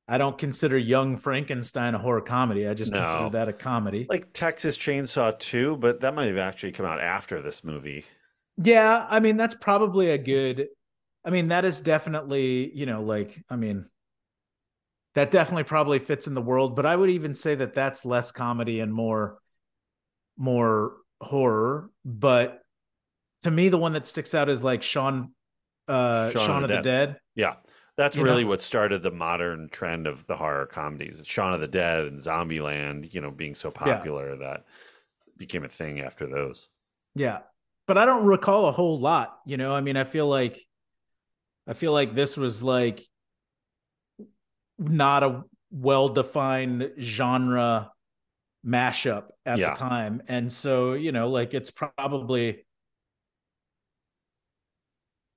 Speaker 4: i don't consider young frankenstein a horror comedy i just
Speaker 2: No.
Speaker 4: consider that a comedy
Speaker 2: Like Texas Chainsaw 2, but that might have actually come out after this movie.
Speaker 4: Yeah, I mean that's probably a good I mean that is definitely, you know, like I mean that definitely probably fits in the world, but I would even say that that's less comedy and more more horror, but to me the one that sticks out is like Shaun uh Shaun, of the Dead.
Speaker 2: Yeah. That's
Speaker 4: You
Speaker 2: really
Speaker 4: know?
Speaker 2: what started the modern trend of the horror comedies. It's Shaun of the Dead and Zombieland, you know, being so popular that became a thing after those.
Speaker 4: Yeah. But I don't recall a whole lot, you know. I mean, I feel like I feel like this was like not a well-defined genre mashup at
Speaker 2: Yeah.
Speaker 4: the time. And so, you know, like it's probably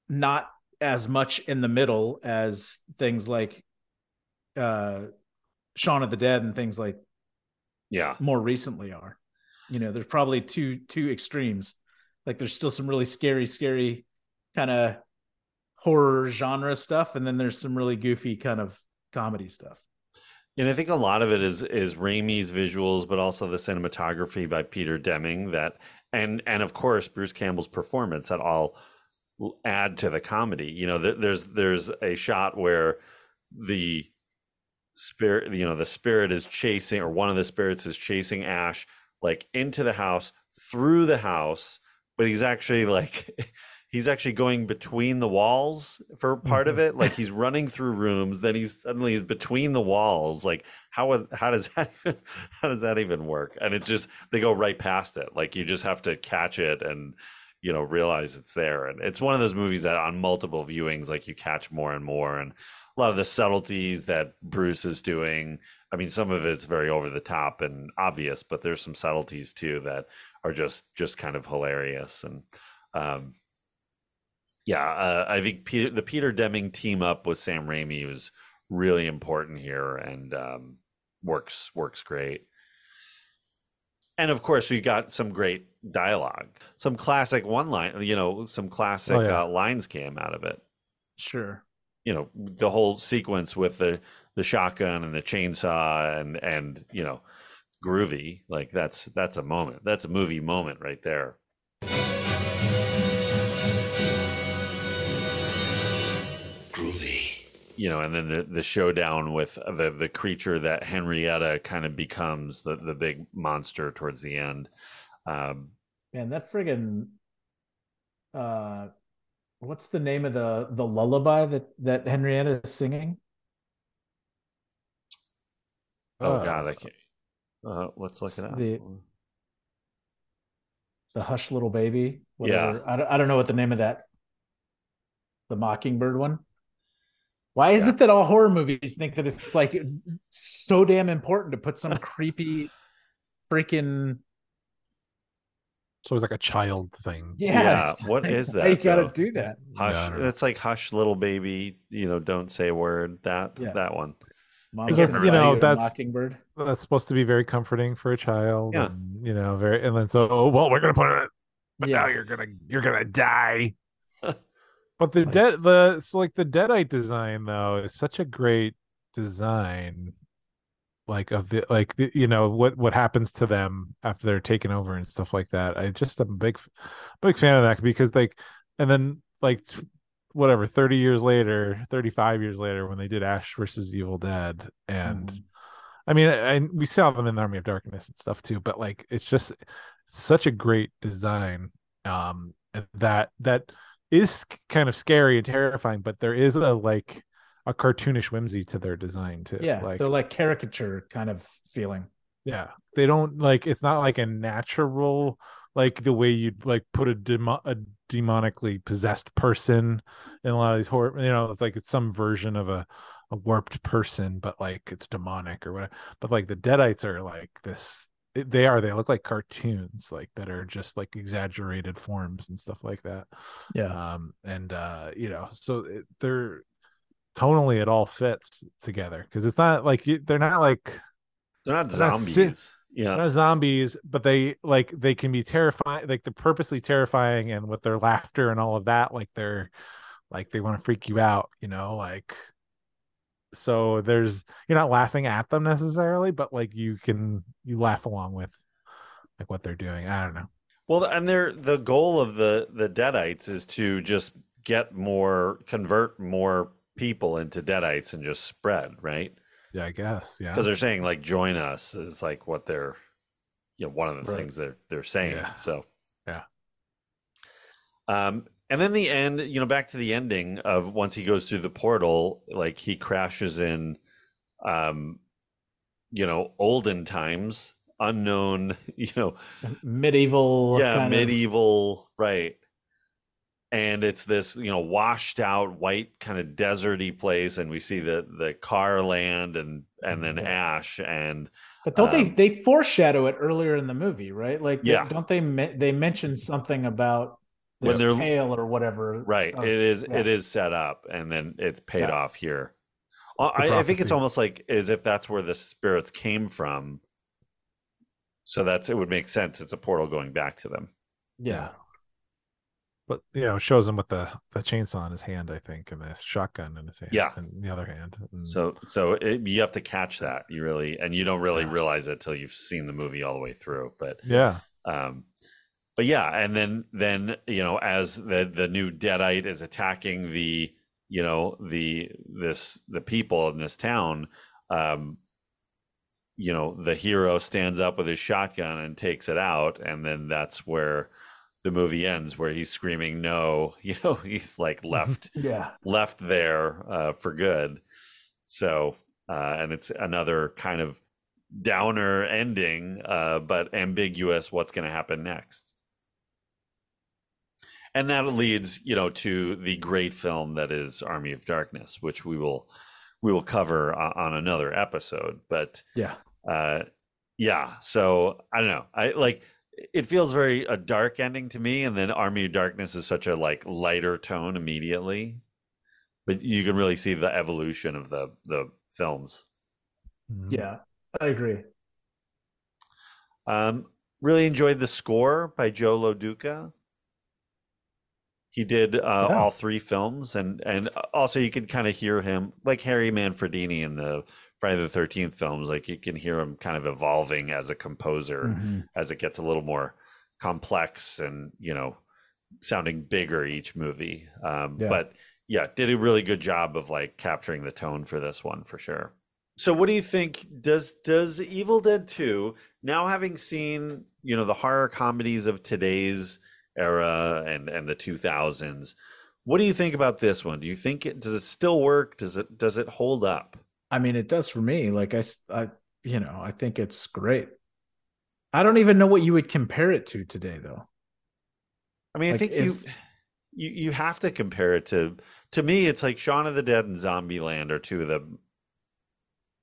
Speaker 4: not as much in the middle as things like uh Shaun of the Dead and things like
Speaker 2: Yeah.
Speaker 4: more recently are. You know, there's probably two two extremes. Like there's still some really scary, scary kind of horror genre stuff, and then there's some really goofy kind of comedy stuff.
Speaker 2: And I think a lot of it is is Raimi's visuals, but also the cinematography by Peter Deming that and and of course Bruce Campbell's performance that all add to the comedy. You know, th- there's there's a shot where the spirit, you know, the spirit is chasing or one of the spirits is chasing Ash like into the house, through the house, but he's actually like he's actually going between the walls for part of mm-hmm. it. Like he's running through rooms then he's suddenly he's between the walls. Like how would- how does that even how does that even work? And it's just they go right past it. Like you just have to catch it and you know realize it's there. And it's one of those movies that on multiple viewings like you catch more and more. And a lot of the subtleties that Bruce is doing I mean some of it's very over the top and obvious but there's some subtleties too that are just just kind of hilarious. And um yeah, uh, I think Peter, the Peter Deming team up with Sam Raimi was really important here, and um, works works great. And of course, we got some great dialogue, some classic one line, you know, some classic
Speaker 3: Oh, yeah.
Speaker 2: uh, lines came out of it.
Speaker 4: Sure.
Speaker 2: You know, the whole sequence with the the shotgun and the chainsaw and and you know, groovy like that's that's a moment. That's a movie moment right there.
Speaker 5: Groovy.
Speaker 2: you know, and then the, the showdown with the the creature that Henrietta kind of becomes the the big monster towards the end. Um,
Speaker 4: Man, that friggin' uh what's the name of the the lullaby that that Henrietta is singing?
Speaker 2: oh
Speaker 3: Uh,
Speaker 2: God, I can't. Uh, let's look it up.
Speaker 4: The- The Hush Little Baby.
Speaker 2: Yeah.
Speaker 4: I don't, I don't know what the name of that the Mockingbird one. Why is
Speaker 2: Yeah.
Speaker 4: it that all horror movies think that it's like so damn important to put some creepy freaking
Speaker 3: So it's like a child thing.
Speaker 4: yeah,
Speaker 2: What is
Speaker 4: what like,
Speaker 2: that,
Speaker 4: You gotta
Speaker 2: though?
Speaker 4: do that.
Speaker 2: Hush.
Speaker 3: Yeah, I.
Speaker 2: It's like hush, little baby. You know, don't say a word. That
Speaker 4: Yeah.
Speaker 2: that one.
Speaker 4: Mom
Speaker 3: Because,
Speaker 4: Sent
Speaker 3: you know, that's-
Speaker 4: Mockingbird.
Speaker 3: That's supposed to be very comforting for a child.
Speaker 2: Yeah.
Speaker 3: and, you know, very and then so oh, well, we're gonna put it but
Speaker 4: Yeah.
Speaker 3: now you're gonna you're gonna die. but the
Speaker 4: Like-
Speaker 3: dead the it's like the deadite design though is such a great design like of the like the, you know what what happens to them after they're taken over and stuff like that i just am a big big fan of that because like and then like t- whatever 30 years later 35 years later when they did ash versus evil dead and
Speaker 4: Mhm.
Speaker 3: I mean, and we saw them in the Army of Darkness and stuff too, but like it's just such a great design um that that is kind of scary and terrifying, but there is a like a cartoonish whimsy to their design too.
Speaker 4: Yeah,
Speaker 3: like
Speaker 4: they're like caricature kind of feeling.
Speaker 3: yeah, they don't like it's not like a natural like the way you'd like put a, demo- a demonically possessed person in a lot of these horror. You know, it's like it's some version of a a warped person, but like it's demonic or whatever. But like the Deadites are like this. They are. They look like cartoons, like that are just like exaggerated forms and stuff like that.
Speaker 4: Yeah.
Speaker 3: Um, and uh, you know, so it, they're tonally it all fits together because it's not like they're not like
Speaker 2: They're not
Speaker 3: They're not
Speaker 2: zombies. yeah.
Speaker 3: they're not zombies, but they like they can be terrifying, like they're purposely terrifying, and with their laughter and all of that, like they're like they want to freak you out, you know, like so there's you're not laughing at them necessarily, but like you can you laugh along with like what they're doing. I don't know.
Speaker 2: Well, and they're the goal of the the Deadites is to just get more, convert more people into Deadites and just spread, right?
Speaker 3: Yeah, I guess. Yeah.
Speaker 2: Because they're saying like join us is like what they're, you know, one of the
Speaker 3: Right.
Speaker 2: things they're they're saying.
Speaker 3: Yeah.
Speaker 2: So
Speaker 3: Yeah.
Speaker 2: Um, and then the end, you know, back to the ending of once he goes through the portal, like he crashes in, um, you know, olden times, unknown, you know,
Speaker 4: Medieval.
Speaker 2: yeah,
Speaker 4: kind of-
Speaker 2: medieval, right? And it's this, you know, washed out white kind of deserty place, and we see the the car land and and then ash and
Speaker 4: But don't they
Speaker 2: Um,
Speaker 4: they foreshadow it earlier in the movie, right? Like,
Speaker 2: Yeah.
Speaker 4: don't they they mention something about this
Speaker 2: they're-
Speaker 4: tale or whatever?
Speaker 2: right. it is
Speaker 4: yeah.
Speaker 2: it is set up, and then it's paid
Speaker 4: Yeah.
Speaker 2: off here. I, I think it's almost like as if that's where the spirits came from. So that's it would make sense. It's a portal going back to them.
Speaker 4: yeah.
Speaker 3: But you know, shows him with the the chainsaw in his hand, I think, and the shotgun in his hand.
Speaker 2: Yeah.
Speaker 3: in the other hand. And-
Speaker 2: So so it, you have to catch that. You really and you don't really
Speaker 3: Yeah.
Speaker 2: realize it till you've seen the movie all the way through. But
Speaker 3: yeah,
Speaker 2: um but yeah and then then you know as the the new deadite is attacking the you know the this the people in this town um you know the hero stands up with his shotgun and takes it out and then that's where the movie ends where he's screaming no you know he's like left
Speaker 4: Yeah.
Speaker 2: left there uh, for good. So, uh, and it's another kind of downer ending, uh, but ambiguous. What's going to happen next? And that leads, you know, to the great film that is Army of Darkness, which we will we will cover on, on another episode. But
Speaker 4: Yeah.
Speaker 2: uh, yeah, so I don't know. I like it feels very a dark ending to me, and then Army of Darkness is such a like lighter tone immediately, but you can really see the evolution of the the films.
Speaker 3: Mhm.
Speaker 4: Yeah. I agree.
Speaker 2: Um, really enjoyed the score by Joe Loduca. He did uh,
Speaker 3: Yeah.
Speaker 2: all three films, and and also you can kind of hear him like Harry Manfredini in the Friday the Thirteenth films. Like you can hear him kind of evolving as a composer.
Speaker 4: Mhm.
Speaker 2: as it gets a little more complex and you know sounding bigger each movie um
Speaker 4: Yeah.
Speaker 2: but yeah did a really good job of like capturing the tone for this one for sure so what do you think does does evil dead 2 now having seen you know the horror comedies of today's era and and the 2000s what do you think about this one do you think it does it still work does it does it hold up
Speaker 4: I mean, it does for me. Like I, I, you know, I think it's great. I don't even know what you would compare it to today, though.
Speaker 2: I mean, I think
Speaker 4: is-
Speaker 2: you, you you have to compare it to to me. It's like Shaun of the Dead and Zombieland are two of the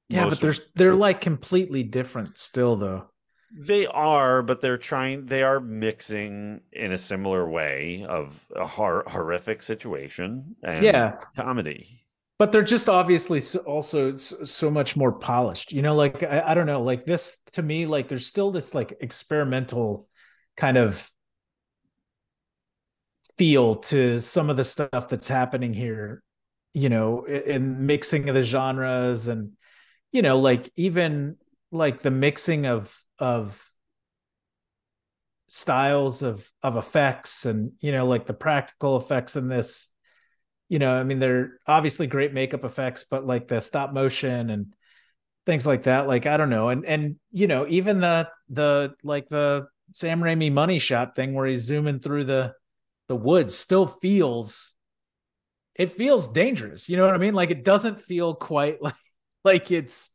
Speaker 4: Yeah, but there's they're like completely different still, though.
Speaker 2: they are, but they're trying. They are mixing in a similar way of a hor- horrific situation and
Speaker 4: Yeah,
Speaker 2: comedy.
Speaker 4: But they're just obviously so, also so, so much more polished you know like I, I don't know like this to me like there's still this like experimental kind of feel to some of the stuff that's happening here you know in, in mixing of the genres and you know like even like the mixing of of styles of of effects and you know like the practical effects in this you know i mean they're obviously great makeup effects but like the stop motion and things like that like i don't know. And and you know even the the like the sam raimi money shot thing where he's zooming through the the woods still feels it feels dangerous. You know what i mean? Like it doesn't feel quite like like it's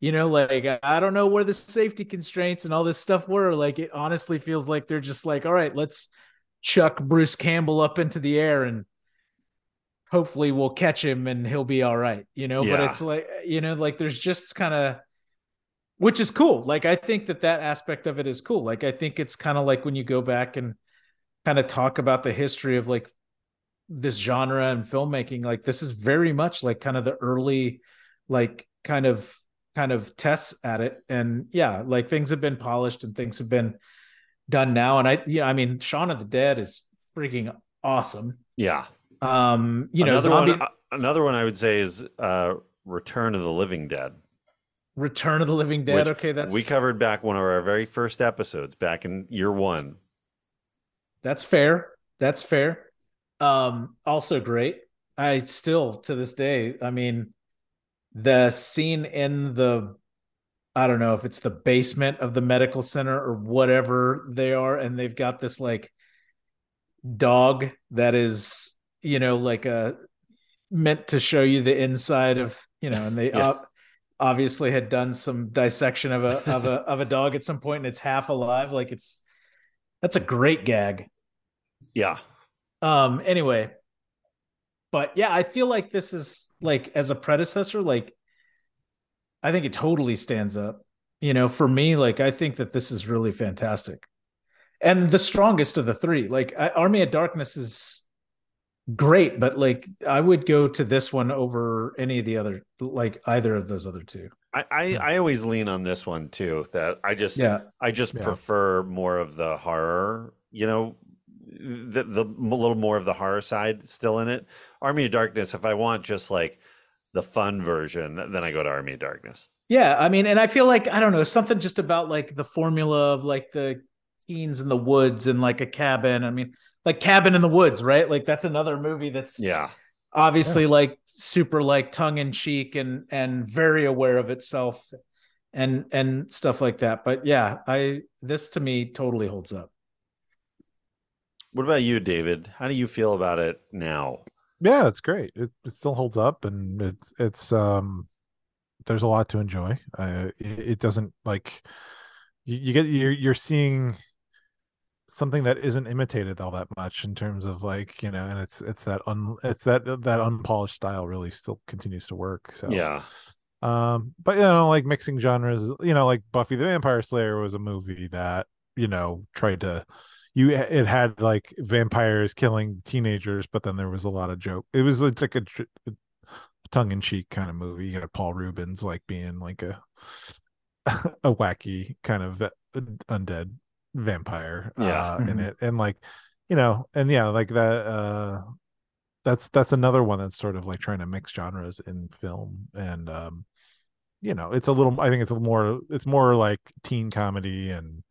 Speaker 4: you know like i don't know where the safety constraints and all this stuff were. Like it honestly feels like they're just like all right let's chuck bruce campbell up into the air and hopefully we'll catch him and he'll be all right you know? But it's like you know like there's just kind of which is cool. Like i think that that aspect of it is cool. Like i think it's kind of like when you go back and kind of talk about the history of like this genre and filmmaking like this is very much like kind of the early like kind of kind of tests at it. And yeah like things have been polished and things have been done now. And i yeah i mean shaun of the dead is freaking awesome.
Speaker 2: Yeah.
Speaker 4: Um you know
Speaker 2: another
Speaker 4: zombie
Speaker 2: one. uh, Another one I would say is uh, Return of the Living Dead.
Speaker 4: return of the living dead okay that's
Speaker 2: we covered back one of our very first episodes back in year one.
Speaker 4: That's fair. That's fair. Um, also great. I still to this day, I mean, the scene in the I don't know if it's the basement of the medical center or whatever they are, and they've got this like dog that is, you know, like a meant to show you the inside of, you know, and they
Speaker 2: Yeah.
Speaker 4: ob- obviously had done some dissection of a of a of a dog at some point and it's half alive. Like it's that's a great gag.
Speaker 2: Yeah.
Speaker 4: Um. Anyway, but yeah, I feel like this is like as a predecessor, like I think it totally stands up. You know, for me, like I think that this is really fantastic, and the strongest of the three. Like I, Army of Darkness is great, but like I would go to this one over any of the other, like either of those other two.
Speaker 2: I, I, I always lean on this one too. That I just
Speaker 4: Yeah.
Speaker 2: I just
Speaker 3: Yeah.
Speaker 2: prefer more of the horror. You know, the the a little more of the horror side still in it. Army of Darkness. If I want just like the fun version, then I go to Army of Darkness.
Speaker 4: Yeah, I mean, and I feel like I don't know something just about like the formula of like the teens in the woods and like a cabin. I mean, like Cabin in the Woods, right? Like that's another movie that's
Speaker 2: Yeah.
Speaker 4: obviously like super like tongue in cheek and and very aware of itself and and stuff like that. But yeah, I this to me totally holds up.
Speaker 2: What about you, David? How do you feel about it now?
Speaker 3: Yeah, it's great. It, it still holds up, and it's it's um, there's a lot to enjoy. Uh, it, it doesn't like you, you get you're you're seeing something that isn't imitated all that much in terms of like you know, and it's it's that un it's that that unpolished style really still continues to work. So
Speaker 2: Yeah.
Speaker 3: um, but you know, like mixing genres, you know, like Buffy the Vampire Slayer was a movie that you know tried to you it had like vampires killing teenagers, but then there was a lot of joke. It was it's like a, a tongue in cheek kind of movie. You got Paul Reubens like being like a a wacky kind of undead vampire
Speaker 2: Yeah.
Speaker 3: uh, in it, and like you know, and yeah, like that. uh that's that's another one that's sort of like trying to mix genres in film and um you know it's a little i think it's a little more it's more like teen comedy and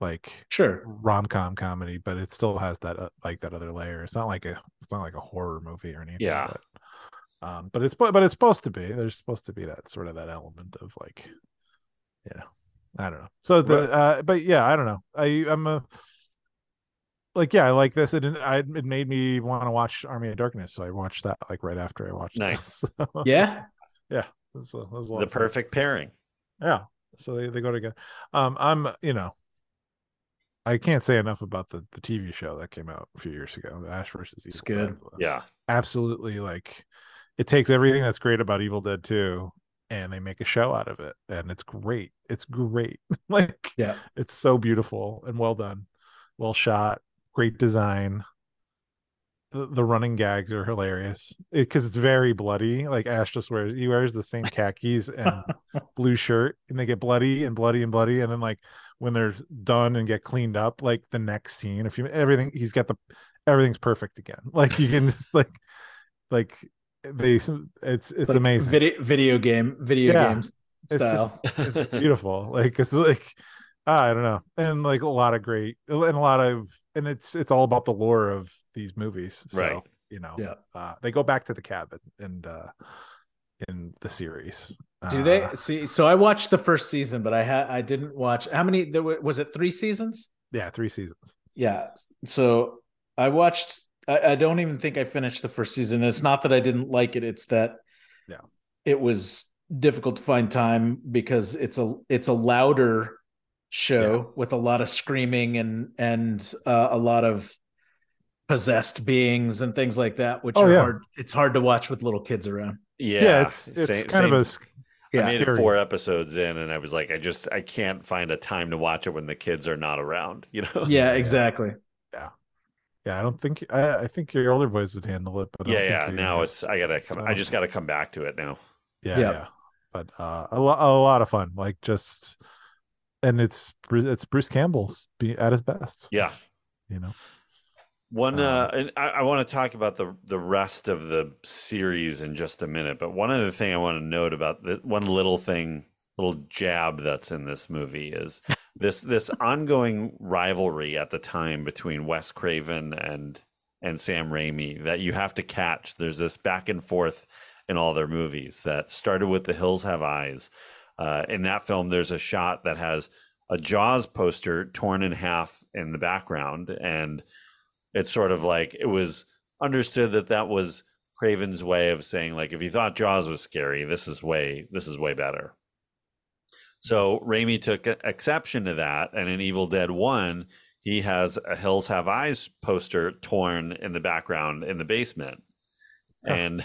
Speaker 3: like
Speaker 4: Sure.
Speaker 3: rom-com comedy but it still has that uh, like that other layer it's not like a it's not like a horror movie or anything
Speaker 2: Yeah.
Speaker 3: but, um but it's but it's supposed to be there's supposed to be that sort of that element of like you know i don't know so the
Speaker 2: Right.
Speaker 3: uh but yeah i don't know i i'm a like yeah i like this it I, it made me want to watch army of darkness so i watched that like right after i watched
Speaker 2: Nice.
Speaker 3: this. So,
Speaker 4: Yeah.
Speaker 3: so that was a
Speaker 2: The
Speaker 3: of fun.
Speaker 2: perfect pairing.
Speaker 3: Yeah. So they, they go together. Um, I'm, you know, I can't say enough about the, the TV show that came out a few years ago, Ash versus Evil
Speaker 4: It's good.
Speaker 3: Dead.
Speaker 2: Yeah.
Speaker 3: Absolutely like it takes everything that's great about Evil Dead 2 and they make a show out of it. And it's great. It's great. like
Speaker 4: Yeah.
Speaker 3: it's so beautiful and well done, well shot, great design. the, the running gags are hilarious because it's very bloody. Like Ash just wears he wears the same khakis and blue shirt, and they get bloody and bloody and bloody, and then like when they're done and get cleaned up, like the next scene, if you everything he's got the everything's perfect again. Like you can just like like they it's it's
Speaker 4: Like
Speaker 3: amazing.
Speaker 4: Video, video game, video
Speaker 3: Yeah.
Speaker 4: games
Speaker 3: It's
Speaker 4: style.
Speaker 3: just it's beautiful. Like it's like ah, I don't know, and like a lot of great and a lot of and it's it's all about the lore of these movies. So,
Speaker 2: Right.
Speaker 3: You know,
Speaker 4: Yeah.
Speaker 3: uh, they go back to the cabin and uh in the series.
Speaker 4: Do they
Speaker 3: Uh,
Speaker 4: see? So I watched the first season, but I had I didn't watch. How many? There were, was it three seasons?
Speaker 3: Yeah, three seasons.
Speaker 4: Yeah. So I watched. I, I don't even think I finished the first season. It's not that I didn't like it. It's that
Speaker 3: Yeah.
Speaker 4: it was difficult to find time because it's a it's a louder show with a lot of screaming and and uh, a lot of possessed beings and things like that, which
Speaker 3: Oh,
Speaker 4: are
Speaker 3: yeah.
Speaker 4: hard. It's hard to watch with little kids around.
Speaker 2: Yeah,
Speaker 3: Yeah, it's it's
Speaker 2: same-
Speaker 3: kind of
Speaker 2: same-
Speaker 3: a s-
Speaker 2: I
Speaker 4: Yeah.
Speaker 2: made it four episodes in, and I was like, I just I can't find a time to watch it when the kids are not around. You know?
Speaker 4: Yeah, exactly.
Speaker 3: yeah. I don't think I, I think your older boys would handle it, but I
Speaker 2: yeah, yeah. Now it's I gotta come. I just gotta come back to it now.
Speaker 3: yeah,
Speaker 4: Yeah.
Speaker 3: yeah. But uh, a lot a lot of fun. Like just and it's it's Bruce Campbell's be at his best.
Speaker 2: Yeah.
Speaker 3: you know.
Speaker 2: One,
Speaker 3: Um,
Speaker 2: uh, and I, I want to talk about the the rest of the series in just a minute. But one other thing I want to note about the one little thing, little jab that's in this movie is this this ongoing rivalry at the time between Wes Craven and and Sam Raimi that you have to catch. There's this back and forth in all their movies that started with The Hills Have Eyes. Uh, in that film, there's a shot that has a Jaws poster torn in half in the background, and it's sort of like it was understood that that was Craven's way of saying like if you thought Jaws was scary, this is way this is way better. So Raimi took exception to that, and in Evil Dead One, he has a Hills Have Eyes poster torn in the background in the basement, and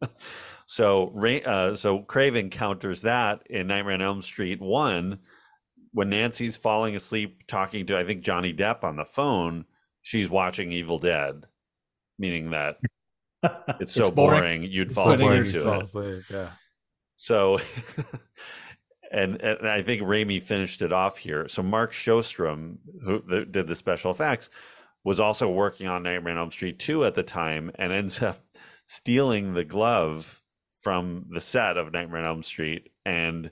Speaker 2: so uh, so Craven counters that in Nightmare on Elm Street One when Nancy's falling asleep talking to I think Johnny Depp on the phone she's watching Evil Dead, meaning that it's so boring. you'd fall asleep to it.
Speaker 3: asleep, Yeah.
Speaker 2: So, and and I think Raimi finished it off here. So Mark Shostrom, who th- did the special effects, was also working on Nightmare on Elm Street 2 at the time, and ends up stealing the glove from the set of Nightmare on Elm Street, and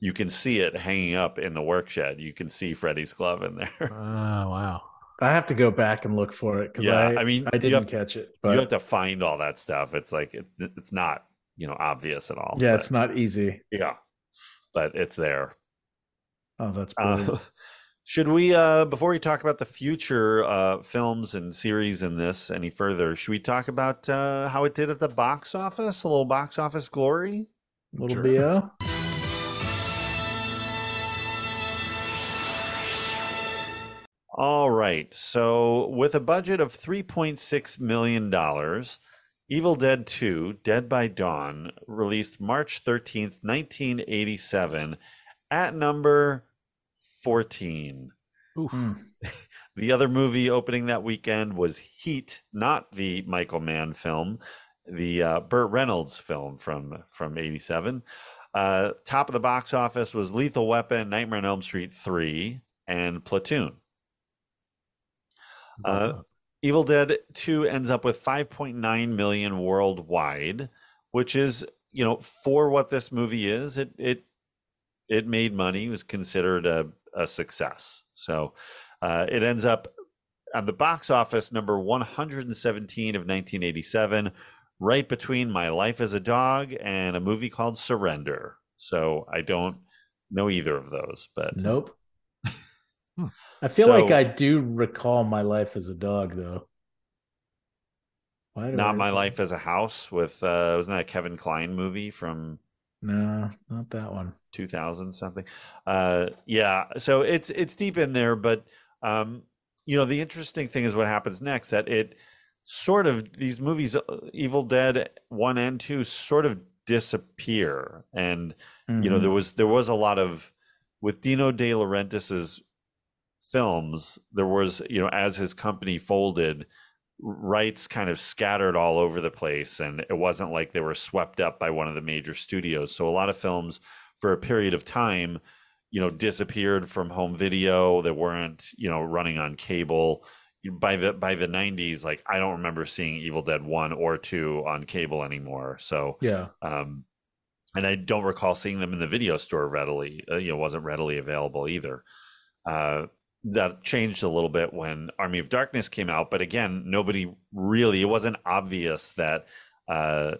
Speaker 2: you can see it hanging up in the work shed. You can see Freddy's glove in there.
Speaker 3: Oh wow.
Speaker 4: I have to go back and look for it because
Speaker 2: Yeah,
Speaker 4: I,
Speaker 2: I mean,
Speaker 4: I didn't
Speaker 2: have-
Speaker 4: catch it. But...
Speaker 2: you have to find all that stuff. It's like it, it's not you know obvious at all.
Speaker 4: yeah,
Speaker 2: but-
Speaker 4: it's not easy.
Speaker 2: yeah, but it's there.
Speaker 4: Oh, that's brilliant.
Speaker 2: Uh, should we, uh, before we talk about the future uh, films and series in this any further, should we talk about uh, how it did at the box office? A little box office glory.
Speaker 4: little
Speaker 3: sure.
Speaker 4: bo.
Speaker 2: All right. So, with a budget of $3.6 million, Evil Dead 2 Dead by Dawn released March 13th, 1987, at number 14.
Speaker 4: Hmm.
Speaker 2: The other movie opening that weekend was Heat, not the Michael Mann film, the uh, Burt Reynolds film from from '87. Uh, top of the box office was Lethal Weapon, Nightmare on Elm Street 3, and Platoon. Uh, Evil Dead 2 ends up with 5.9 million worldwide, which is, you know, for what this movie is, it it it made money, it was considered a, a success. So uh, it ends up on the box office number 117 of 1987, right between My Life as a Dog and a movie called Surrender. So I don't know either of those, but
Speaker 4: Nope.
Speaker 3: Hmm.
Speaker 4: I feel like I do recall my life as a dog, though. Why do I
Speaker 2: not My Life as a House with uh wasn't that a Kevin Kline movie from
Speaker 4: No, not that one.
Speaker 2: 2000 something uh yeah so it's it's deep in there but um you know the interesting thing is what happens next that it sort of these movies uh, evil dead 1 and 2 sort of disappear and you know
Speaker 4: Mhm.
Speaker 2: there was there was a lot of with Dino De Laurentiis's films there was you know as his company folded rights kind of scattered all over the place, and it wasn't like they were swept up by one of the major studios. So a lot of films, for a period of time, you know, disappeared from home video. They weren't, you know, running on cable. By the by the '90s, like I don't remember seeing Evil Dead one or two on cable anymore. So
Speaker 4: Yeah.
Speaker 2: um, and I don't recall seeing them in the video store readily. Uh, you know, wasn't readily available either. Uh, that changed a little bit when Army of Darkness came out, but again, nobody really. It wasn't obvious that uh,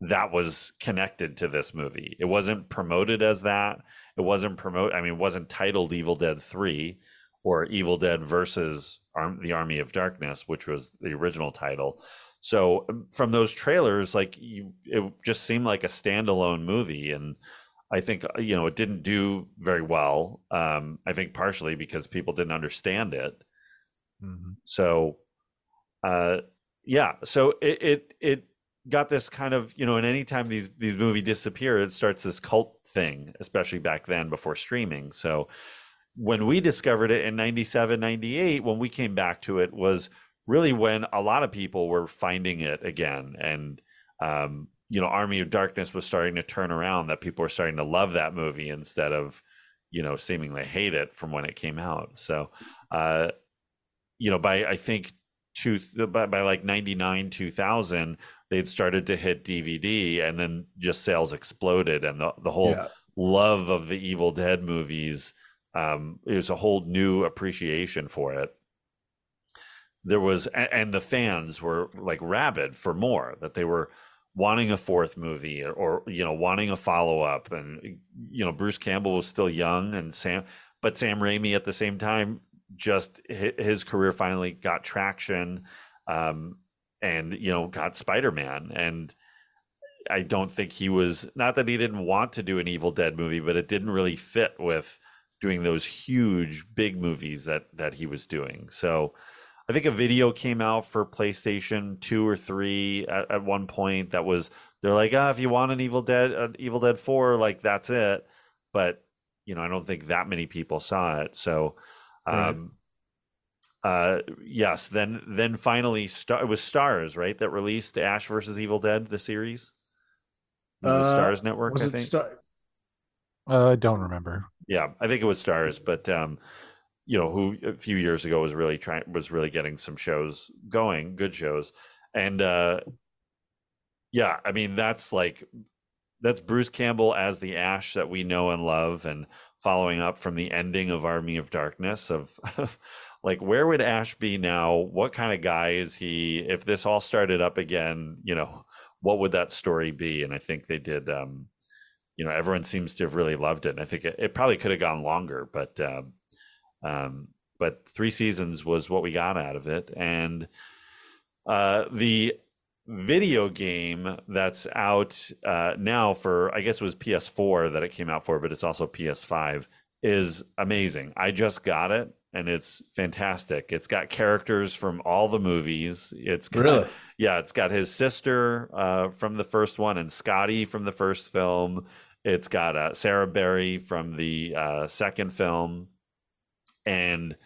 Speaker 2: that was connected to this movie. It wasn't promoted as that. It wasn't promote. I mean, it wasn't titled Evil Dead Three or Evil Dead versus the Army of Darkness, which was the original title. So um, from those trailers, like you, it just seemed like a standalone movie, and I think uh, you know it didn't do very well. Um, I think partially because people didn't understand it.
Speaker 3: Mhm.
Speaker 2: So, uh, yeah. So it, it it got this kind of you know, and anytime these these movies disappear, it starts this cult thing, especially back then before streaming. So when we discovered it in 97 98 when we came back to it was really when a lot of people were finding it again and um, you know army of darkness was starting to turn around that people were starting to love that movie instead of you know seemingly hate it from when it came out so uh you know by i think two by, by like 99 2000 they'd started to hit dvd and then just sales exploded and the, the whole
Speaker 4: Yeah.
Speaker 2: love of the evil dead movies um it was a whole new appreciation for it there was and the fans were like rabid for more that they were wanting a fourth movie or, or you know wanting a follow-up and you know bruce campbell was still young and sam but sam raimi at the same time just his career finally got traction um and you know got spider-man. And i don't think he was not that he didn't want to do an evil dead movie but it didn't really fit with doing those huge big movies that that he was doing. So I think a video came out for PlayStation 2 or 3 at, at one point that was they're like, "Ah, if you want an Evil Dead an Evil Dead 4, like that's it." But, you know, I don't think that many people saw it. So
Speaker 4: Right.
Speaker 2: um uh yes, then then finally Star it was Starz, right? That released Ash versus Evil Dead the series. It was the
Speaker 4: Uh,
Speaker 2: Starz network,
Speaker 4: Was
Speaker 2: I
Speaker 4: it
Speaker 2: think.
Speaker 4: Star-
Speaker 3: Uh, I don't remember.
Speaker 2: Yeah, I think it was Starz, but um, you know, who a few years ago was really trying was really getting some shows going, good shows. And uh yeah, I mean that's like that's Bruce Campbell as the Ash that we know and love and following up from the ending of Army of Darkness of like where would Ash be now? What kind of guy is he? If this all started up again, you know, what would that story be? And I think they did um you know everyone seems to have really loved it and i think it, it probably could have gone longer but um, um, but three seasons was what we got out of it. And uh, the video game that's out uh, now for i guess it was ps4 that it came out for but it's also ps5 is amazing. I just got it and it's fantastic. It's got characters from all the movies. It's got,
Speaker 4: Really?
Speaker 2: yeah it's got his sister uh, from the first one and scotty from the first film. It's got uh, sarah berry from the uh, second film and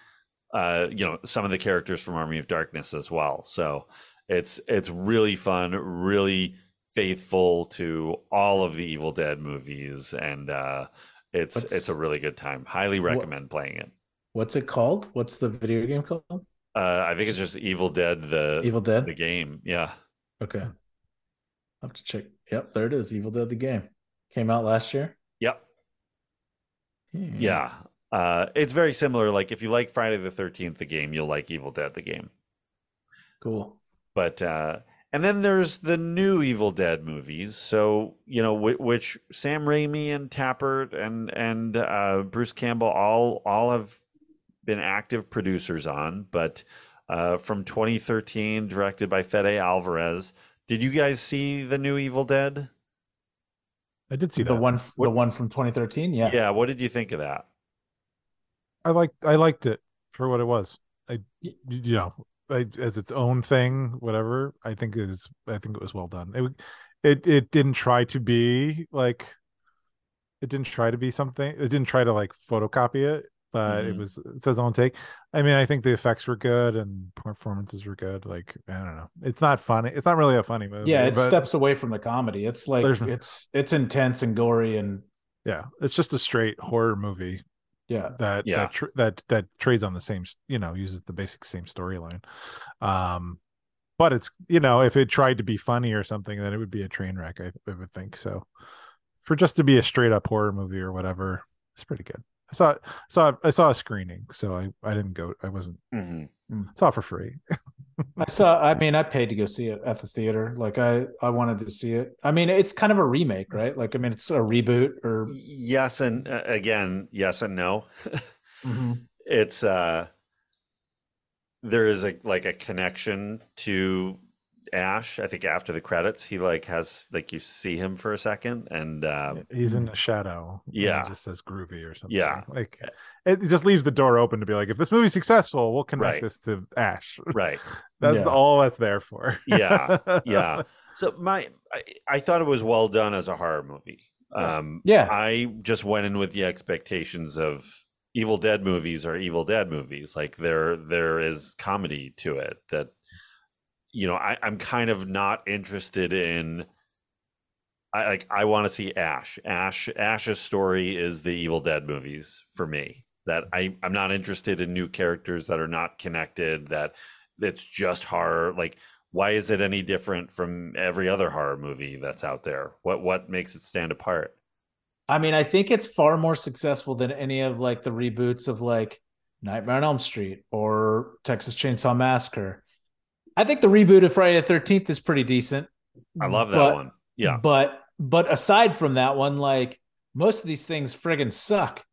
Speaker 2: uh, you know some of the characters from army of darkness as well so it's it's really fun really faithful to all of the evil dead movies and uh, it's
Speaker 4: What's-
Speaker 2: it's a really good time highly recommend playing it
Speaker 4: What's it called? What's the video game called?
Speaker 2: uh, i think it's just evil dead the
Speaker 4: Evil Dead.
Speaker 2: the game yeah
Speaker 4: Okay. I'll have to check. Yep, there it is. Evil Dead the game. Came out last year.
Speaker 2: yep
Speaker 4: Hmm.
Speaker 2: yeah uh, it's very similar like if you like friday the 13th the game you'll like evil dead the game
Speaker 4: Cool.
Speaker 2: but uh and then there's the new Evil Dead movies. So you know, whi- which Sam Raimi and Tapert and and uh, Bruce Campbell all all have been active producers on. But uh, from 2013, directed by Fede Alvarez. Did you guys see the new Evil Dead?
Speaker 3: I did see
Speaker 4: the
Speaker 3: that.
Speaker 4: one the one from 2013. Yeah.
Speaker 2: Yeah. What did you think of that?
Speaker 3: I liked I liked it for what it was. I you know I, as its own thing, whatever. I think is I think it was well done. It it it didn't try to be like it didn't try to be something. It didn't try to like photocopy it. but it
Speaker 2: Mhm.
Speaker 3: was it's his own take. I mean, I think the effects were good and performances were good. Like I don't know, it's not funny. It's not really a funny movie.
Speaker 4: Yeah, it steps away from the comedy. It's like it's it's intense and gory and
Speaker 3: yeah, it's just a straight horror movie
Speaker 4: yeah.
Speaker 3: that
Speaker 2: Yeah.
Speaker 3: that tr- that that trades on the same you know uses the basic same storyline um but it's you know if it tried to be funny or something then it would be a train wreck i, I would think so for just to be a straight up horror movie or whatever it's pretty good i saw saw i saw a screening so i i didn't go i wasn't
Speaker 2: Mhm.
Speaker 3: saw it for free
Speaker 4: I saw I mean I paid to go see it at the theater. Like I I wanted to see it. I mean it's kind of a remake, right? Like I mean it's a reboot or
Speaker 2: Yes, and uh, again, yes and no.
Speaker 4: Mhm.
Speaker 2: it's uh there is a like a connection to Ash. I think after the credits, he like has like you see him for a second, and um,
Speaker 3: he's in the shadow
Speaker 2: Yeah.
Speaker 3: just says groovy or something
Speaker 2: Yeah.
Speaker 3: like it just leaves the door open to be like if this movie's successful we'll connect
Speaker 2: Right.
Speaker 3: this to ash
Speaker 2: right,
Speaker 3: that's
Speaker 4: Yeah.
Speaker 3: all that's there for
Speaker 2: yeah, yeah. So my, I, I thought it was well done as a horror movie.
Speaker 4: Yeah.
Speaker 2: Um,
Speaker 4: Yeah.
Speaker 2: I just went in with the expectations of Evil Dead movies are Evil Dead movies. Like there, there is comedy to it that, you know, I, I'm kind of not interested in. I like. I want to see Ash. Ash. Ash's story is the Evil Dead movies for me. That I, I'm not interested in new characters that are not connected. That it's just horror. Like, why is it any different from every other horror movie that's out there? What what makes it stand apart?
Speaker 4: I mean I think it's far more successful than any of like the reboots of like Nightmare on Elm Street or Texas Chainsaw Massacre. I think the reboot of Friday the 13th is pretty decent.
Speaker 2: I love that
Speaker 4: but-
Speaker 2: one. Yeah.
Speaker 4: But but aside from that one, like most of these things friggin' suck.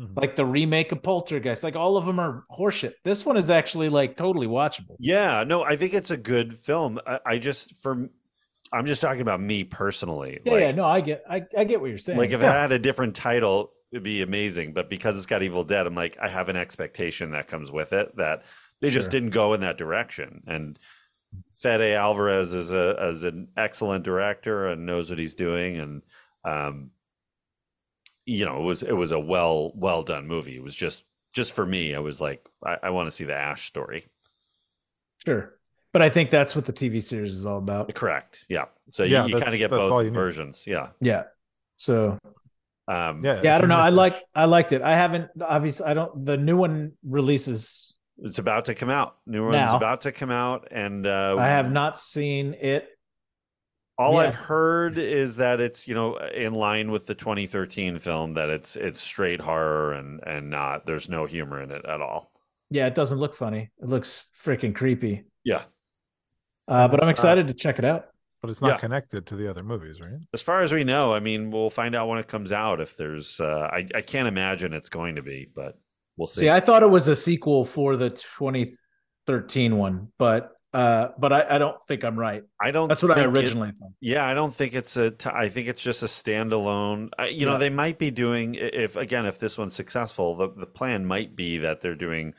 Speaker 3: Mhm.
Speaker 4: Like the remake of Poltergeist, like all of them are horseshit. This one is actually like totally watchable.
Speaker 2: Yeah, no, I think it's a good film. I, I just for I'm just talking about me personally.
Speaker 4: Yeah,
Speaker 2: like,
Speaker 4: yeah, no, I get, I, I get what you're saying.
Speaker 2: like if
Speaker 3: Yeah.
Speaker 2: it had a different title, it'd be amazing. But because it's got Evil Dead, I'm like, I have an expectation that comes with it that they just didn't go in that direction. And Fede Alvarez is a is an excellent director and knows what he's doing. And um, you know, it was it was a well well done movie. It was just just for me. I was like, I, I want to see the Ash story.
Speaker 4: sure, but I think that's what the TV series is all about.
Speaker 2: Correct. Yeah. So
Speaker 3: Yeah,
Speaker 2: you, you kind of get both
Speaker 3: you need.
Speaker 2: versions. Yeah.
Speaker 4: Yeah. So
Speaker 2: Um,
Speaker 3: yeah
Speaker 4: yeah, I don't
Speaker 3: you
Speaker 4: know. I like, I liked it. I haven't obviously. I don't. The new one releases.
Speaker 2: It's about to come out. New one's
Speaker 4: Now.
Speaker 2: about to come out, and uh,
Speaker 4: I have not seen it.
Speaker 2: All
Speaker 4: Yeah.
Speaker 2: I've heard is that it's you know in line with the 2013 film that it's it's straight horror and and not there's no humor in it at all.
Speaker 4: Yeah, it doesn't look funny. It looks freaking creepy.
Speaker 2: Yeah.
Speaker 4: Uh, but I'm
Speaker 3: It's, uh,
Speaker 4: excited to check it out.
Speaker 3: but it's not
Speaker 2: Yeah.
Speaker 3: connected to the other movies right
Speaker 2: As far as we know, I mean, we'll find out when it comes out if there's. Uh, I I can't imagine it's going to be, but we'll see.
Speaker 4: See, I thought it was a sequel for the 2013 one, but uh, but I, I don't think I'm right.
Speaker 2: I don't.
Speaker 4: That's what I
Speaker 2: think it-
Speaker 4: originally thought.
Speaker 2: Yeah, I don't think it's a. T- I think it's just a standalone. I, you know, they might be doing if again if this one's successful, the the plan might be that they're doing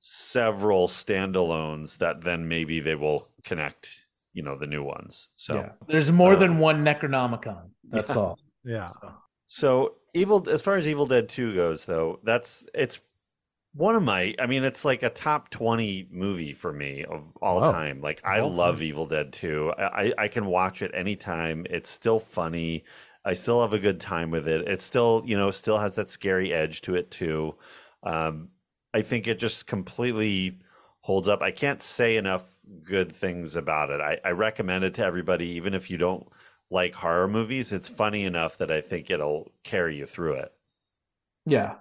Speaker 2: several standalones that then maybe they will connect. You know, the new ones. So
Speaker 4: yeah, there's more
Speaker 2: uh,
Speaker 4: than one Necronomicon. That's
Speaker 2: yeah.
Speaker 4: all.
Speaker 3: yeah
Speaker 4: So,
Speaker 2: so evil as far as Evil Dead Two goes, though, that's it's one of my. I mean, it's like a top twenty movie for me of all
Speaker 3: Wow.
Speaker 2: time. Like I
Speaker 3: all
Speaker 2: love
Speaker 3: time.
Speaker 2: Evil Dead Two. I I I can watch it anytime. It's still funny. I still have a good time with it. It still, you know, still has that scary edge to it too. Um, I think it just completely holds up. I can't say enough good things about it. I, I recommend it to everybody, even if you don't like horror movies. It's funny enough that I think it'll carry you through it.
Speaker 4: yeah,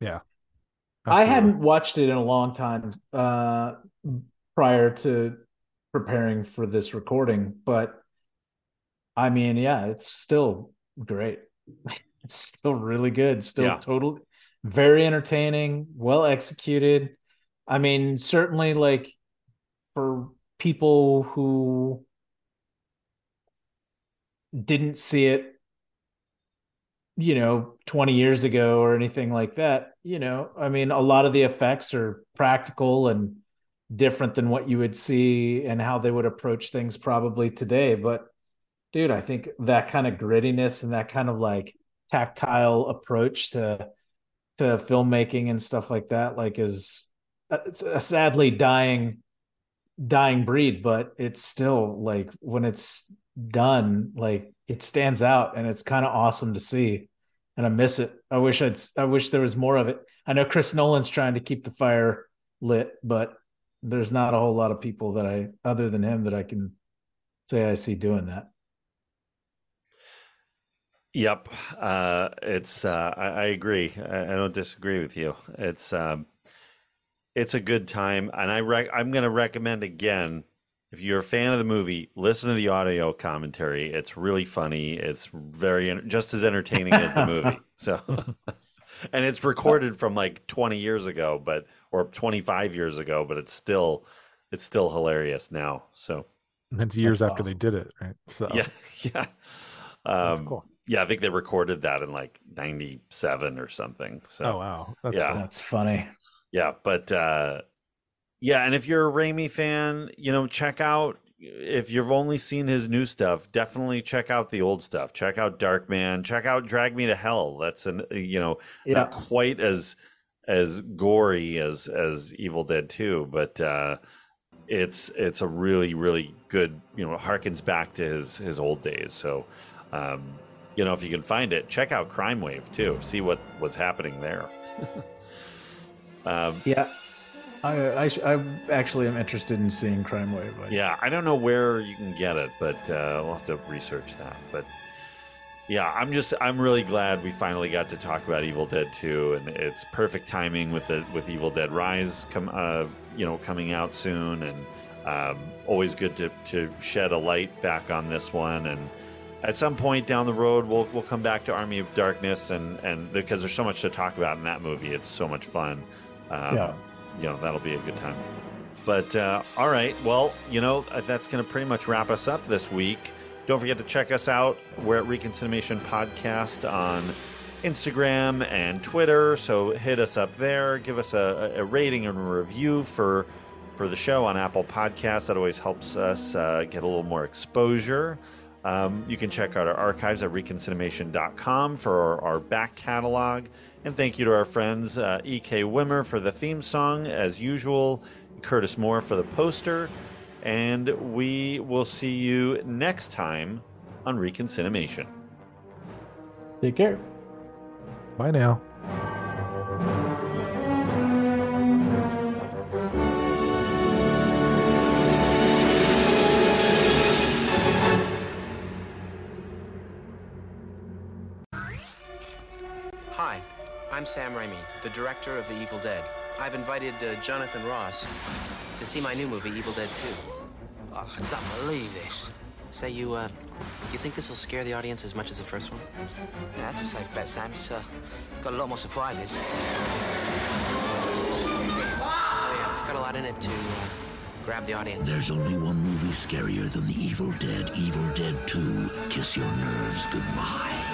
Speaker 4: Yeah.
Speaker 3: I
Speaker 4: hadn't watched it in a long time uh, prior to preparing for this recording, but I mean, yeah, it's still great. It's still really good. Still
Speaker 2: Yeah.
Speaker 4: totally very entertaining, well executed. I mean, certainly like for people who didn't see it you know 20 years ago or anything like that you know i mean a lot of the effects are practical and different than what you would see and how they would approach things probably today. But dude i think that kind of grittiness and that kind of like tactile approach to to filmmaking and stuff like that like is it's a sadly dying dying breed but it's still like when it's done like it stands out and it's kind of awesome to see and i miss it i wish i'd i wish there was more of it i know chris nolan's trying to keep the fire lit but there's not a whole lot of people that i other than him that i can say i see doing that
Speaker 2: Yep, uh, it's. Uh, I, I agree. I, I don't disagree with you. It's. Um, it's a good time, and I I'm going to recommend again. If you're a fan of the movie, listen to the audio commentary. It's really funny. It's very just as entertaining as the movie. So, and it's recorded from like 20 years ago, but or 25 years ago, but it's still it's still hilarious now. So,
Speaker 3: And it's years
Speaker 4: That's
Speaker 3: after they did it, right? So
Speaker 2: yeah, yeah.
Speaker 3: that's
Speaker 2: Um,
Speaker 3: cool.
Speaker 2: Yeah, I think they recorded that in like 97 or something. So,
Speaker 3: Oh wow, that's
Speaker 2: Yeah.
Speaker 3: cool.
Speaker 4: that's funny
Speaker 2: yeah, but uh, yeah, and if you're a Raimi fan, you know, check out if you've only seen his new stuff, definitely check out the old stuff. Check out Darkman. Check out Drag Me to Hell. That's an you know
Speaker 4: yeah
Speaker 2: not quite as as gory as as Evil Dead 2, but uh, it's it's a really really good you know harkens back to his his old days. So. Um, you know, if you can find it, check out Crime Wave too. See what was happening there. um,
Speaker 4: Yeah, I I, I actually am interested in seeing Crime Wave. I-
Speaker 2: Yeah, I don't know where you can get it, but uh, we'll have to research that. But yeah, I'm just I'm really glad we finally got to talk about Evil Dead 2, and it's perfect timing with the with Evil Dead Rise come uh, you know coming out soon, and um, always good to to shed a light back on this one. And at some point down the road, we'll we'll come back to Army of Darkness, and and because there's so much to talk about in that movie, it's so much fun. Um,
Speaker 4: Yeah.
Speaker 2: You know that'll be a good time. But uh, all right, well, you know that's going to pretty much wrap us up this week. Don't forget to check us out. We're at ReconCinemation Podcast on Instagram and Twitter. So hit us up there. Give us a, a rating and a review for for the show on Apple Podcasts. That always helps us uh, get a little more exposure. Um, you can check out our archives at reconcinemation.com for our, our back catalog. And thank you to our friends uh, E.K. Wimmer for the theme song, as usual, Curtis Moore for the poster. And we will see you next time on ReconCinemation.
Speaker 4: Take care.
Speaker 3: Bye now.
Speaker 8: I'm Sam Raimi, the director of The Evil Dead. I've invited uh, Jonathan Ross to see my new movie, Evil Dead 2.
Speaker 9: Oh, I don't believe this.
Speaker 8: Say, you, uh, you think this will scare the audience as much as the first one?
Speaker 9: Yeah, that's a safe bet, Sam. It's uh, got a lot more surprises.
Speaker 8: Oh, yeah, it's got a lot in it to uh, grab the audience.
Speaker 10: There's only one movie scarier than The Evil Dead, Evil Dead 2. Kiss your nerves goodbye.